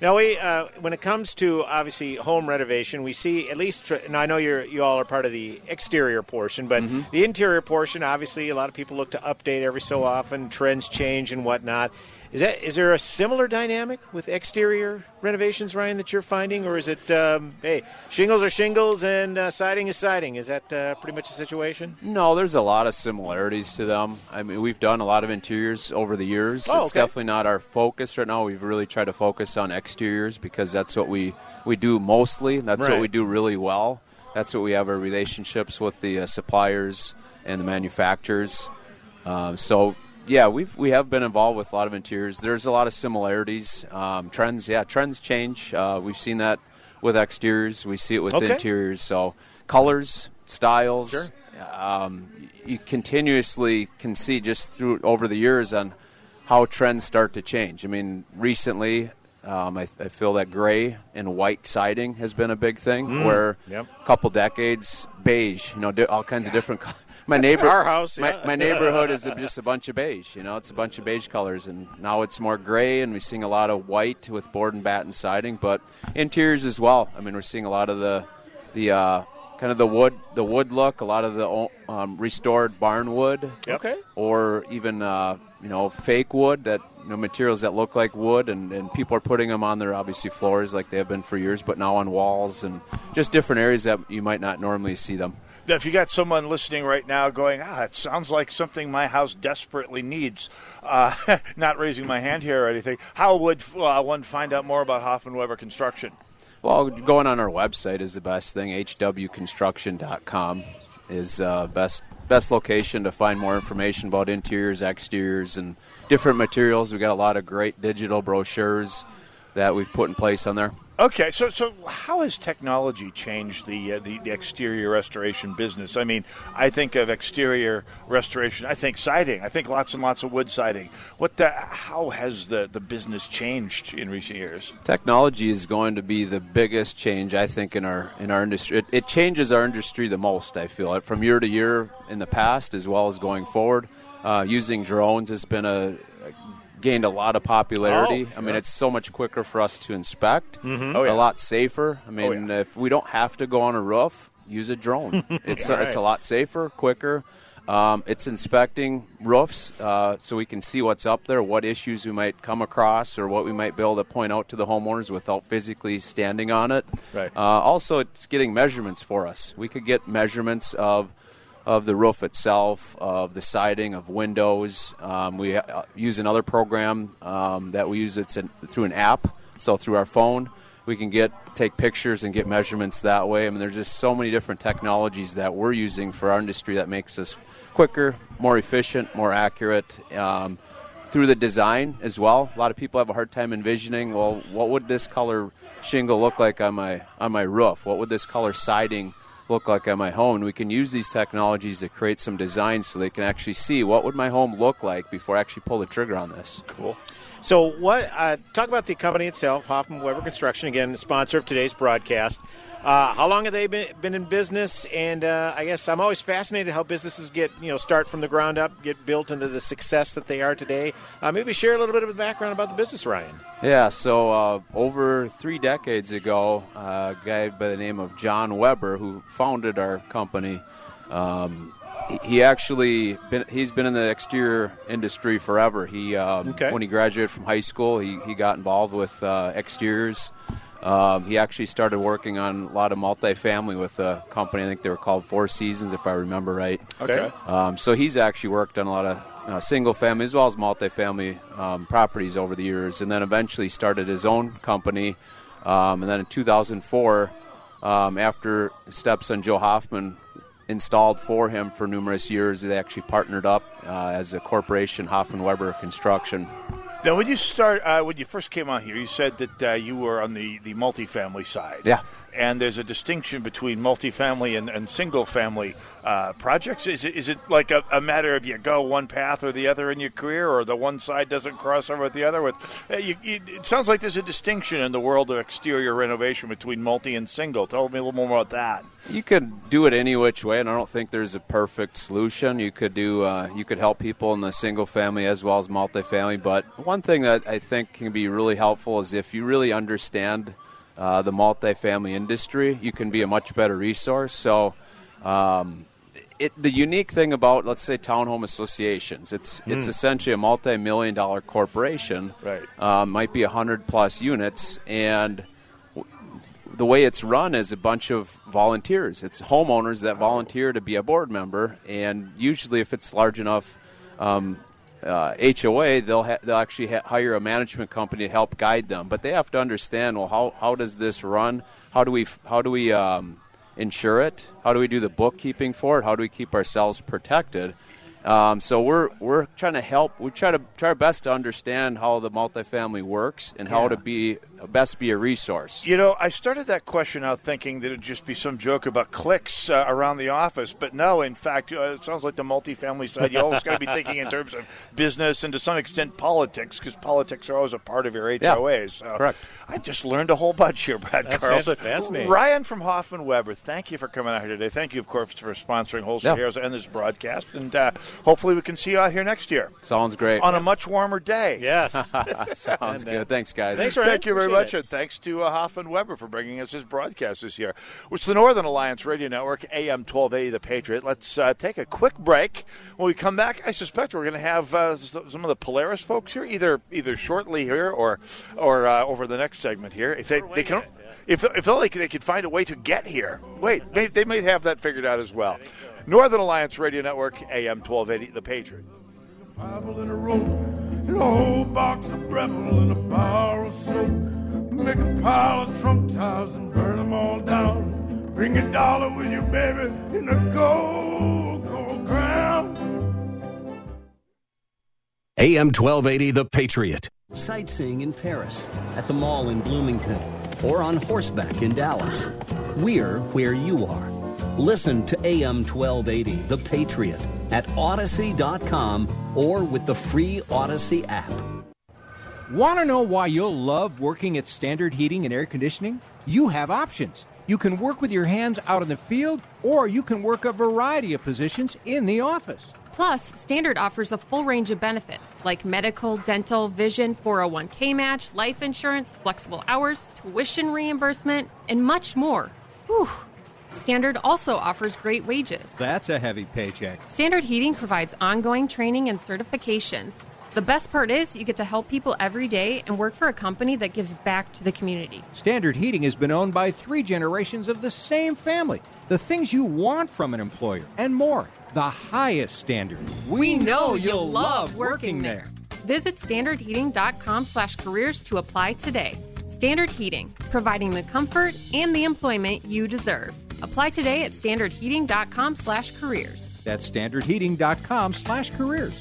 Now, we uh, when it comes to obviously home renovation, we see at least. Now, I know you're you all are part of the exterior portion, but Mm-hmm. the interior portion, obviously, a lot of people look to update every so often. Trends change and whatnot. Is that is there a similar dynamic with exterior renovations, Ryan, that you're finding, or is it um, hey shingles are shingles and uh, siding is siding? Is that uh, pretty much the situation? No, there's a lot of similarities to them. I mean, we've done a lot of interiors over the years. Oh, it's okay. definitely not our focus right now. We've really tried to focus on exteriors because that's what we, we do mostly. That's Right. what we do really well. That's what we have our relationships with the uh, suppliers and the manufacturers. Um, so yeah, we've we have been involved with a lot of interiors. There's a lot of similarities. Um, trends, yeah, trends change. Uh, we've seen that with exteriors. We see it with Okay. interiors. So colors, styles. Sure. Um, you continuously can see just through over the years on how trends start to change. I mean, recently. Um, I, I feel that gray and white siding has been a big thing. Mm. Where Yep. a couple decades, beige, you know, all kinds of different. co- My neighbor, Our house, yeah. my neighborhood is just a bunch of beige. You know, it's a bunch of beige colors, and now it's more gray, and we're seeing a lot of white with board and batten siding, but interiors as well. I mean, we're seeing a lot of the the uh, kind of the wood the wood look, a lot of the um, restored barn wood, Okay. or even uh, you know fake wood that you know materials that look like wood, and, and people are putting them on their obviously floors like they have been for years, but now on walls and just different areas that you might not normally see them. If you got someone listening right now going, ah, it sounds like something my house desperately needs, uh, not raising my hand here or anything, how would uh, one find out more about Hoffman Weber Construction? Well, going on our website is the best thing. hwconstruction.com is uh, best best location to find more information about interiors, exteriors, and different materials. We got a lot of great digital brochures that we've put in place on there. Okay, so so how has technology changed the, uh, the the exterior restoration business? I mean, I think of exterior restoration. I think siding. I think lots and lots of wood siding. What the? How has the, the business changed in recent years? Technology is going to be the biggest change, I think, in our in our industry. It, it changes our industry the most. I feel it from year to year in the past, as well as going forward. Uh, using drones has been a gained a lot of popularity. Oh, I mean, it's so much quicker for us to inspect. Mhm. Oh, yeah. A lot safer. I mean, if we don't have to go on a roof, use a drone. it's Yeah, a, it's a lot safer, quicker. Um, it's inspecting roofs uh, so we can see what's up there, what issues we might come across, or what we might be able to point out to the homeowners without physically standing on it. Right. Uh, also, it's getting measurements for us. We could get measurements of of the roof itself, of the siding, of windows. Um, we uh, use another program um, that we use. It's an, through an app, so through our phone, we can get take pictures and get measurements that way. I mean, there's just so many different technologies that we're using for our industry that makes us quicker, more efficient, more accurate. Um, through the design as well, a lot of people have a hard time envisioning. Well, what would this color shingle look like on my on my roof? What would this color siding look like on my home? And we can use these technologies to create some designs so they can actually see what would my home look like before I actually pull the trigger on this. Cool. So, what? Uh, talk about the company itself, Hoffman Weber Construction. Again, sponsor of today's broadcast. Uh, how long have they been, been in business? And uh, I guess I'm always fascinated how businesses get, you know, start from the ground up, get built into the success that they are today. Uh, maybe share a little bit of the background about the business, Ryan. Yeah, so uh, over three decades ago, uh, a guy by the name of John Weber, who founded our company, um, he- actually been, he's been in the exterior industry forever. He um, Okay. when he graduated from high school, he, he got involved with uh, exteriors. Um, he actually started working on a lot of multifamily with a company. I think they were called Four Seasons, if I remember right. Okay. Um, so he's actually worked on a lot of uh, single family as well as multifamily um, properties over the years, and then eventually started his own company. Um, and then in 2004, um, after stepson Joe Hoffman installed for him for numerous years, they actually partnered up uh, as a corporation, Hoffman Weber Construction. Now, when you start, uh, when you first came on here, you said that uh, you were on the, the multifamily side. Yeah. And there's a distinction between multifamily and, and single family uh, projects. Is it, is it like a, a matter of you go one path or the other in your career, or the one side doesn't cross over with the other? With uh, you, you, it sounds like there's a distinction in the world of exterior renovation between multi and single. Tell me a little more about that. You could do it any which way, and I don't think there's a perfect solution. You could do, uh, you could help people in the single family as well as multifamily. But one thing that I think can be really helpful is if you really understand uh, the multifamily industry, you can be a much better resource. So, um, it, the unique thing about, let's say, townhome associations, it's it's Hmm. essentially a multi-million dollar corporation. Right. Um, might be hundred plus units, and the way it's run is a bunch of volunteers. It's homeowners that volunteer to be a board member, and usually, if it's large enough um, uh, HOA, they'll ha- they'll actually ha- hire a management company to help guide them. But they have to understand well how how does this run? How do we how do we um, insure it? How do we do the bookkeeping for it? How do we keep ourselves protected? Um, so we're we're trying to help. We try to try our best to understand how the multifamily works and how Yeah. to be best be a resource. You know, I started that question out thinking that it'd just be some joke about clicks uh, around the office, but no. In fact, uh, it sounds like the multifamily side. You always got to be thinking in terms of business and to some extent politics, because politics are always a part of your HOAs. So correct. I just learned a whole bunch here, Brad That's Carlson. fascinating. Ryan from Hoffman Weber, thank you for coming out here today. Thank you, of course, for sponsoring Holes for Yeah. Heroes and this broadcast, and uh, hopefully we can see you out here next year Sounds great. on a much warmer day. Yes. Sounds good. Thanks, guys. Thanks, Ryan. Thank you very Appreciate much, and thanks to uh, Hoffman Weber for bringing us his broadcast this year. It's the Northern Alliance Radio Network, AM 1280, The Patriot. Let's uh, take a quick break. When we come back, I suspect we're going to have uh, some of the Polaris folks here, either either shortly here or or uh, over the next segment here. If they, they can, if if only they could find a way to get here. Wait, may, they may have that figured out as well. Northern Alliance Radio Network, AM 1280, The Patriot. Bible and a rope, and a whole box of Breville and a bar of soap. Make a pile of trunk tires and burn them all down. Bring a dollar with you, baby, in a gold, gold crown. AM 1280 The Patriot. Sightseeing in Paris, at the mall in Bloomington, or on horseback in Dallas. We're where you are. Listen to AM 1280 The Patriot at Odyssey.com or with the free Odyssey app. Want to know why you'll love working at Standard Heating and Air Conditioning? You have options. You can work with your hands out in the field, or you can work a variety of positions in the office. Plus, Standard offers a full range of benefits like medical, dental, vision, 401k match, life insurance, flexible hours, tuition reimbursement, and much more. Whew. Standard also offers great wages. That's a heavy paycheck. Standard Heating provides ongoing training and certifications. The best part is you get to help people every day and work for a company that gives back to the community. Standard Heating has been owned by three generations of the same family. The things you want from an employer and more. The highest standards. We know you'll love working there. Visit standardheating.com slash careers to apply today. Standard Heating, providing the comfort and the employment you deserve. Apply today at standardheating.com slash careers. That's standardheating.com slash careers.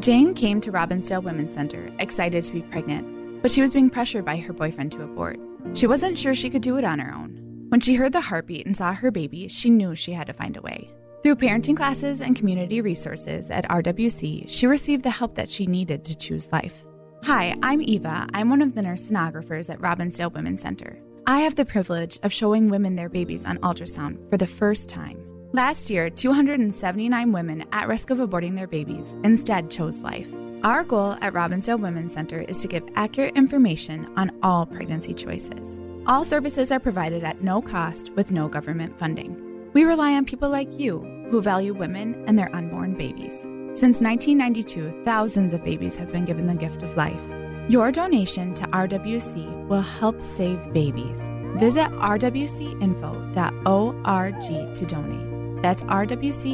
Jane came to Robbinsdale Women's Center excited to be pregnant, but she was being pressured by her boyfriend to abort. She wasn't sure she could do it on her own. When she heard the heartbeat and saw her baby, she knew she had to find a way. Through parenting classes and community resources at RWC, she received the help that she needed to choose life. Hi, I'm Eva. I'm one of the nurse sonographers at Robbinsdale Women's Center. I have the privilege of showing women their babies on ultrasound for the first time. Last year, 279 women at risk of aborting their babies instead chose life. Our goal at Robbinsdale Women's Center is to give accurate information on all pregnancy choices. All services are provided at no cost with no government funding. We rely on people like you who value women and their unborn babies. Since 1992, thousands of babies have been given the gift of life. Your donation to RWC will help save babies. Visit rwcinfo.org to donate. That's rwcinfo.org.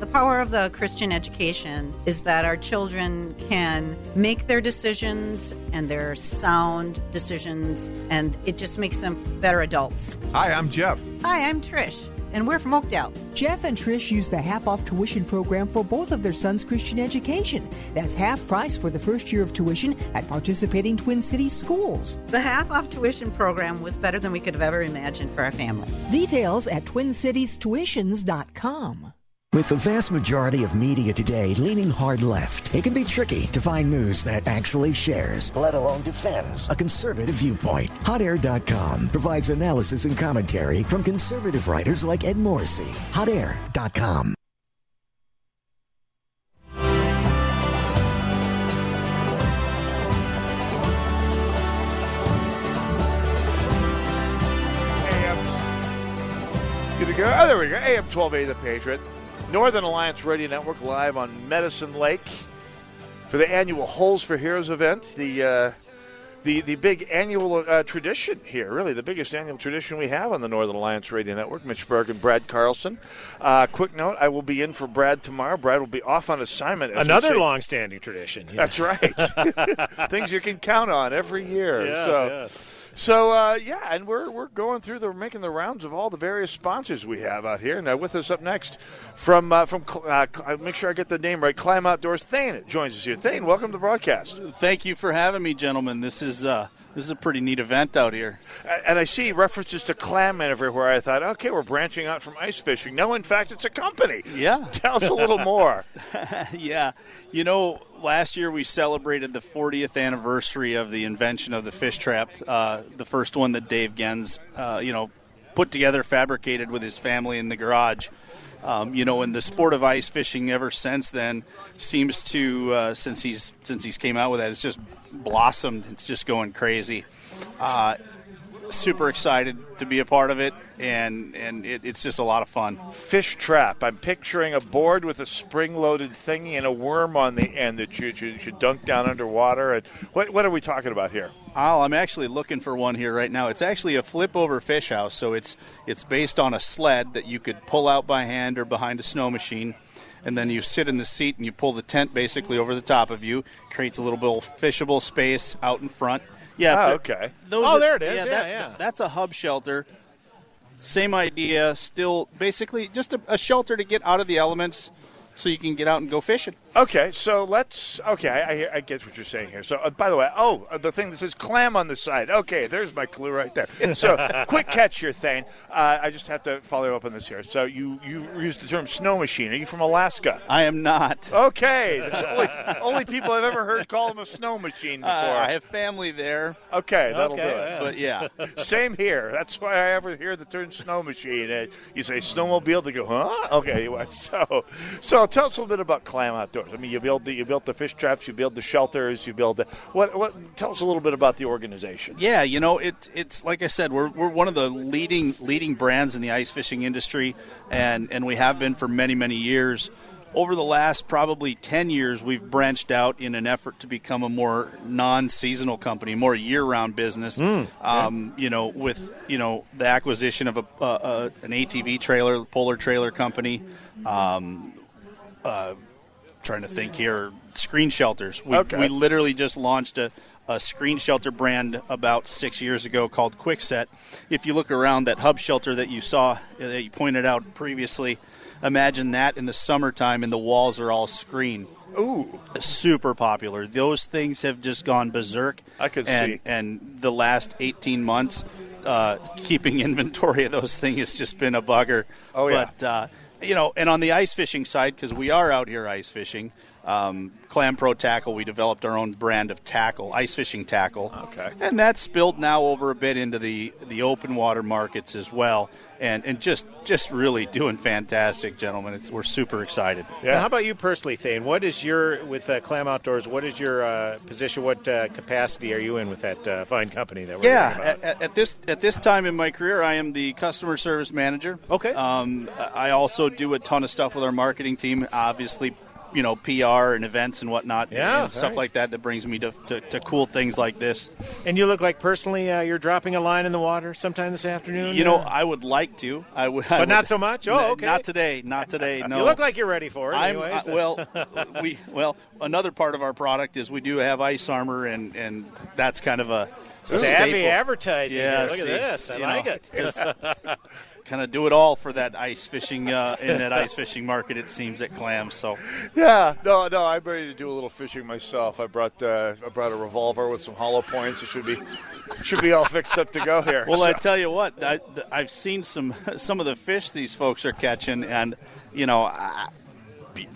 The power of the Christian education is that our children can make their decisions and their sound decisions, and it just makes them better adults. Hi, I'm Jeff. Hi, I'm Trish. And we're from Oakdale. Jeff and Trish use the half off tuition program for both of their sons' Christian education. That's half price for the first year of tuition at participating Twin Cities schools. The half off tuition program was better than we could have ever imagined for our family. Details at twincitiestuitions.com. With the vast majority of media today leaning hard left, it can be tricky to find news that actually shares, let alone defends, a conservative viewpoint. HotAir.com provides analysis and commentary from conservative writers like Ed Morrissey. HotAir.com. Good to go. Oh, there we go. AM 12A, The Patriot. Northern Alliance Radio Network live on Medicine Lake for the annual Holes for Heroes event. The uh, the the big annual uh, tradition here, really the biggest annual tradition we have on the Northern Alliance Radio Network. Mitch Berg and Brad Carlson. Uh, quick note: I will be in for Brad tomorrow. Brad will be off on assignment. as Another long-standing tradition. yeah. That's right. Things you can count on every year. Yes, so, yes. So uh, yeah, and we're we're going through the we're making the rounds of all the various sponsors we have out here. Now with us up next from uh, from Cl- uh, make sure I get the name right. Clam Outdoors. Thane joins us here. Thane, welcome to the broadcast. Thank you for having me, gentlemen. This is uh, this is a pretty neat event out here. And I see references to clam everywhere. I thought, okay, we're branching out from ice fishing. No, in fact, it's a company. Yeah. Tell us a little more. yeah, you know, last year we celebrated the 40th anniversary of the invention of the fish trap. Uh, the first one that Dave Genz, uh, you know, put together, fabricated with his family in the garage. Um, you know, and the sport of ice fishing ever since then seems to uh, since he's since he's came out with that, it's just blossomed. It's just going crazy. Uh, super excited to be a part of it, and and it, it's just a lot of fun. Fish trap. I'm picturing a board with a spring-loaded thingy and a worm on the end that you should, should dunk down underwater. And what what are we talking about here? Oh, I'm actually looking for one here right now. It's actually a flip over fish house, so it's it's based on a sled that you could pull out by hand or behind a snow machine. And then you sit in the seat and you pull the tent basically over the top of you. Creates a little bit of fishable space out in front. Yeah. Oh, okay. those Oh, are- there it is. Yeah, that- yeah. That's a hub shelter. Same idea. Still, basically, just a, a shelter to get out of the elements, so you can get out and go fishing. Okay, so let's. Okay, I, I, I get what you're saying here. So, uh, by the way, oh, uh, the thing that says clam on the side. Okay, there's my clue right there. So, quick catch here, Thane. Uh, I just have to follow up on this here. So, you you used the term snow machine. Are you from Alaska? I am not. Okay, that's the only, only people I've ever heard call them a snow machine before. Uh, I have family there. Okay, that'll Okay, do it. But yeah. Same here. That's why I ever hear the term snow machine. Uh, you say snowmobile, they go, huh? Okay, anyway. So, so tell us a little bit about Clam Outdoors. I mean, you build the you built the fish traps, you build the shelters, you build the what? What? Tell us a little bit about the organization. Yeah, you know, it, it's like I said, we're, we're one of the leading leading brands in the ice fishing industry, and, and we have been for many, many years. Over the last probably 10 years, we've branched out in an effort to become a more non seasonal company, more year round business. um, you know, with you know the acquisition of a, uh, uh, an ATV trailer, Polar Trailer Company. Um, uh, trying to think here, screen shelters. We, Okay. we literally just launched a, a screen shelter brand about six years ago called Quickset. If you look around that hub shelter that you saw, uh, that you pointed out previously, imagine that in the summertime and the walls are all screen. Ooh, super popular. Those things have just gone berserk. I could and, see. And the last 18 months, uh, keeping inventory of those things has just been a bugger. Oh, yeah. But uh, you know, and on the ice fishing side, because we are out here ice fishing, um, Clam Pro Tackle, we developed our own brand of tackle, ice fishing tackle. Okay. And that's spilled now over a bit into the, the open water markets as well. And, and just just really doing fantastic, gentlemen. It's, we're super excited. Now, how about you personally, Thane? What is your with uh, Clam Outdoors? What is your uh, position? What uh, capacity are you in with that uh, fine company that we're hearing Yeah, about? at, at- at this at this time in my career, I am the customer service manager. Okay. Um, I also do a ton of stuff with our marketing team. Obviously, you know, PR and events and whatnot. Yeah, and stuff alright. like that that brings me to, to, to cool things like this. And you look like personally uh, you're dropping a line in the water sometime this afternoon. You know, uh, I would like to. I would, I But would- not so much? Oh, okay. Not today. Not today. No. You look like you're ready for it. Uh, well, we well another part of our product is we do have ice armor, and and that's kind of a Savvy staple. advertising. Yeah. Look see, at this. I like know, it. kind of do it all for that ice fishing uh, in that ice fishing market. It seems at clams. So Yeah, no, no. I'm ready to do a little fishing myself. I brought uh, I brought a revolver with some hollow points. It should be should be all fixed up to go here. Well, I tell you what, I, I've seen some some of the fish these folks are catching, and you know, I,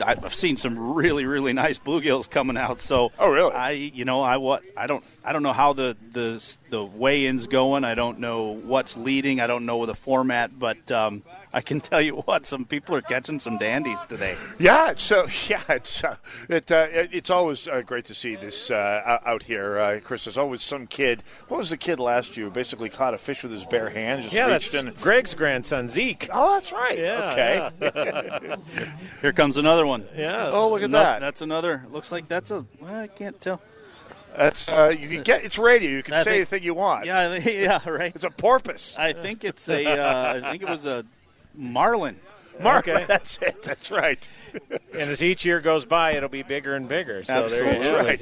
I've seen some really really nice bluegills coming out. So, oh really? I you know I what I don't I don't know how the the the weigh-ins going. I don't know what's leading. I don't know the format, but um, I can tell you what, some people are catching some dandies today. Yeah, so yeah, it's uh, it, uh, it, it's always uh, great to see this uh, out- out here, uh, Chris. There's always some kid. What was the kid last year? who Basically, caught a fish with his bare hands. Just Yeah, reached that's in. Greg's grandson, Zeke. Oh, that's right. Yeah, okay. Here comes another one. Yeah. Oh, look at No, that. That's another. Looks like that's a. Well, I can't tell. That's uh, you can get. It's radio. You can I say think- anything you want. Yeah, yeah, right. It's a porpoise. I think it's a. Uh, I think it was a marlin. Mark, Okay. that's it. That's right. And as each year goes by, it'll be bigger and bigger. So there you That's go. right.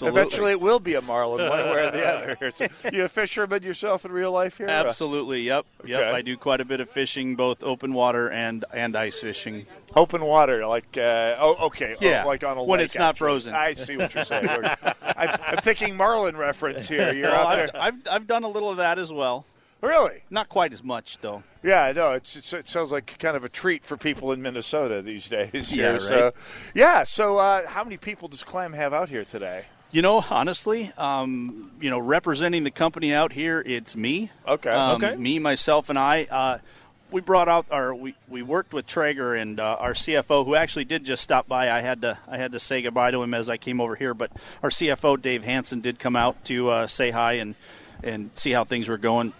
Yeah. Eventually, it will be a marlin, one way or the other. So, you a fisherman yourself in real life here? Absolutely. Yep. Yep. I do quite a bit of fishing, both open water and and ice fishing. Open water, like uh, oh, okay, Oh, Yeah, like on a when lake, it's not actually. frozen. I see what you're saying. I'm, I'm thinking marlin reference here. You're Well, out I've, there. I've I've done a little of that as well. Really? Not quite as much though. Yeah, no, it's, it's it sounds like kind of a treat for people in Minnesota these days. Yeah, here. So, right. yeah. So, uh, how many people does Clam have out here today? You know, honestly, um, you know, representing the company out here, it's me. Okay. Um, Okay. Me, myself, and I. Uh, we brought out our we, we worked with Traeger and uh, our CFO, who actually did just stop by. I had to I had to say goodbye to him as I came over here, but our CFO Dave Hansen did come out to uh, say hi and and see how things were going.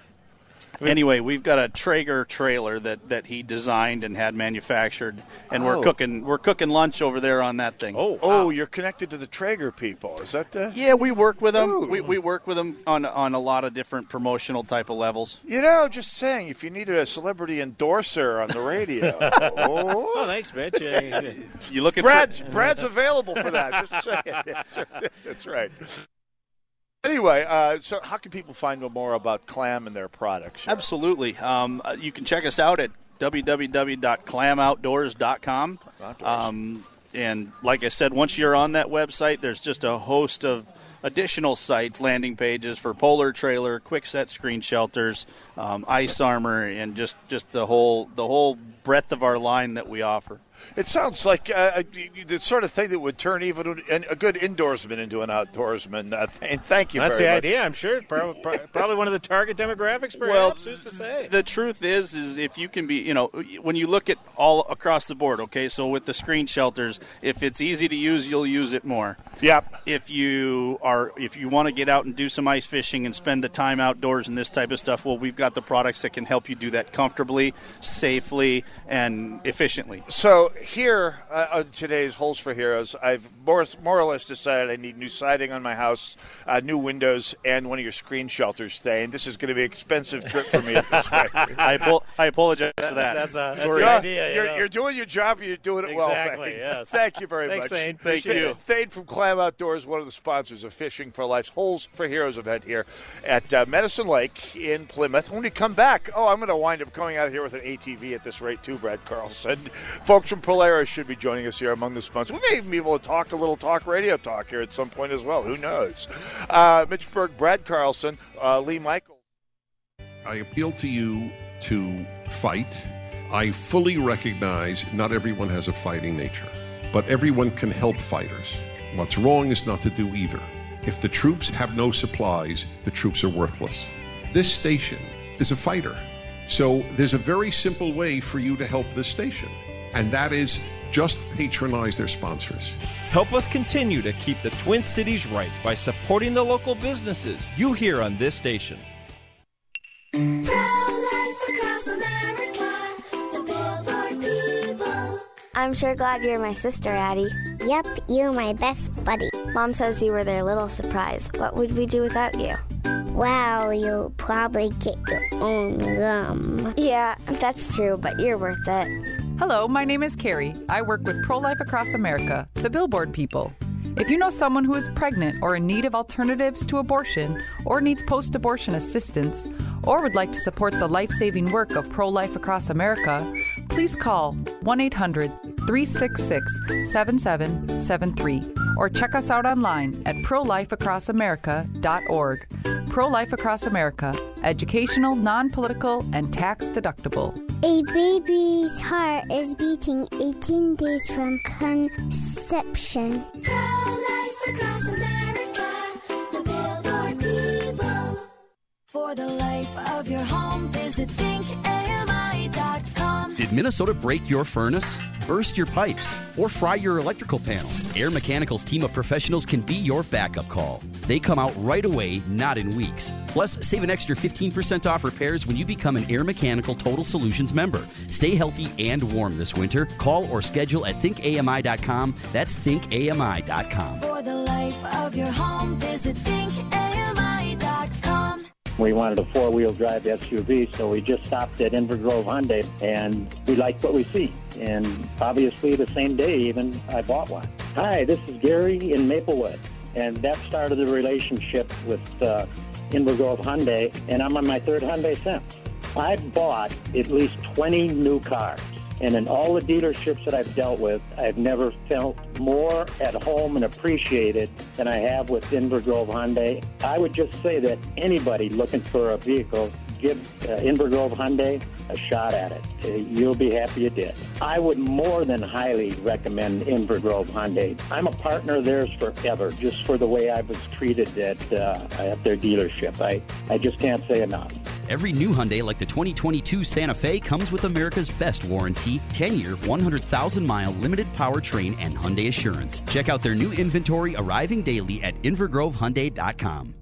Anyway, we've got a Traeger trailer that, that he designed and had manufactured, and Oh. we're cooking we're cooking lunch over there on that thing. Oh, oh, you're connected to the Traeger people. Is that the? Yeah, we work with them. Ooh. We, we work with them on on a lot of different promotional type of levels. You know, just saying, if you needed a celebrity endorser on the radio, oh, Oh, thanks, Mitch. You looking Brad's, for Brad's available for that. Just saying. That's, that's right. Anyway, uh, so how can people find out more about Clam and their products? Absolutely. Um, uh, you can check us out at www.clamoutdoors.com. Um, and like I said, once you're on that website, there's just a host of additional sites, landing pages for polar trailer, quick set screen shelters, um, ice armor, and just, just the whole the whole breadth of our line that we offer. It sounds like uh, the sort of thing that would turn even a good indoorsman into an outdoorsman. Uh, th- thank you. That's very the much. idea, I'm sure. Probably, probably one of the target demographics, Well, perhaps. Who's to say? The truth is, is if you can be, you know, when you look at all across the board, okay, so with the screen shelters, if it's easy to use, you'll use it more. Yep. If you are, if you want to get out and do some ice fishing and spend the time outdoors and this type of stuff, well, we've got the products that can help you do that comfortably, safely, and efficiently. So here uh, on today's Holes for Heroes, I've more, more or less decided I need new siding on my house, uh, new windows, and one of your screen shelters staying. This is going to be an expensive trip for me this rate. I, apo- I apologize for that. That's a- that's Sorry. the idea, you You're, know. you're doing your job. You're doing it well. Exactly, yes. Thank you very Thanks, much. Thane. Thank Appreciate you. Thane from Clam Outdoors, one of the sponsors of Fishing for Life's Holes for Heroes event here at uh, Medicine Lake in Plymouth. When we come back, oh, I'm going to wind up coming out here with an ATV at this rate too, Brad Carlson. Folks from Polaris should be joining us here among the sponsors. We may even be able to talk a little talk radio talk here at some point as well. Who knows? Uh, Mitch Brad Carlson, uh, Lee Michael. I appeal to you to fight. I fully recognize not everyone has a fighting nature, but everyone can help fighters. What's wrong is not to do either. If the troops have no supplies, the troops are worthless. This station is a fighter. So there's a very simple way for you to help this station, and that is just patronize their sponsors. Help us continue to keep the Twin Cities right by supporting the local businesses you hear on this station. I'm sure glad you're my sister, Addie. Yep, you're my best buddy. Mom says you were their little surprise. What would we do without you? Well, you'll probably get your own gum. Yeah, that's true, but you're worth it. Hello, my name is Carrie. I work with Pro Life Across America, the Billboard people. If you know someone who is pregnant or in need of alternatives to abortion, or needs post abortion assistance, or would like to support the life saving work of pro life across America, please call 1 800 366 7773 or check us out online at prolifeacrossamerica.org. Pro Life Across America, educational, non political, and tax deductible. A baby's heart is beating 18 days from conception. Pro Life Across America, the billboard people. For the life of your home, visit thinkami.com. Minnesota break your furnace? Burst your pipes or fry your electrical panels? Air Mechanical's team of professionals can be your backup call. They come out right away, not in weeks. Plus, save an extra 15% off repairs when you become an Air Mechanical Total Solutions member. Stay healthy and warm this winter. Call or schedule at thinkami.com. That's thinkami.com. For the life of your home, visit thinkami.com. We wanted a four-wheel drive SUV, so we just stopped at Inver Grove Hyundai, and we liked what we see. And obviously, the same day, even I bought one. Hi, this is Gary in Maplewood, and that started the relationship with uh, Inver Grove Hyundai, and I'm on my third Hyundai since. I've bought at least 20 new cars. And in all the dealerships that I've dealt with, I've never felt more at home and appreciated than I have with Inver Grove Hyundai. I would just say that anybody looking for a vehicle, give uh, Inver Grove Hyundai a shot at it. Uh, you'll be happy you did. I would more than highly recommend Inver Grove Hyundai. I'm a partner of theirs forever, just for the way I was treated at uh, at their dealership. I, I just can't say enough. Every new Hyundai, like the 2022 Santa Fe, comes with America's best warranty 10 year, 100,000 mile limited powertrain and Hyundai Assurance. Check out their new inventory arriving daily at InvergroveHyundai.com.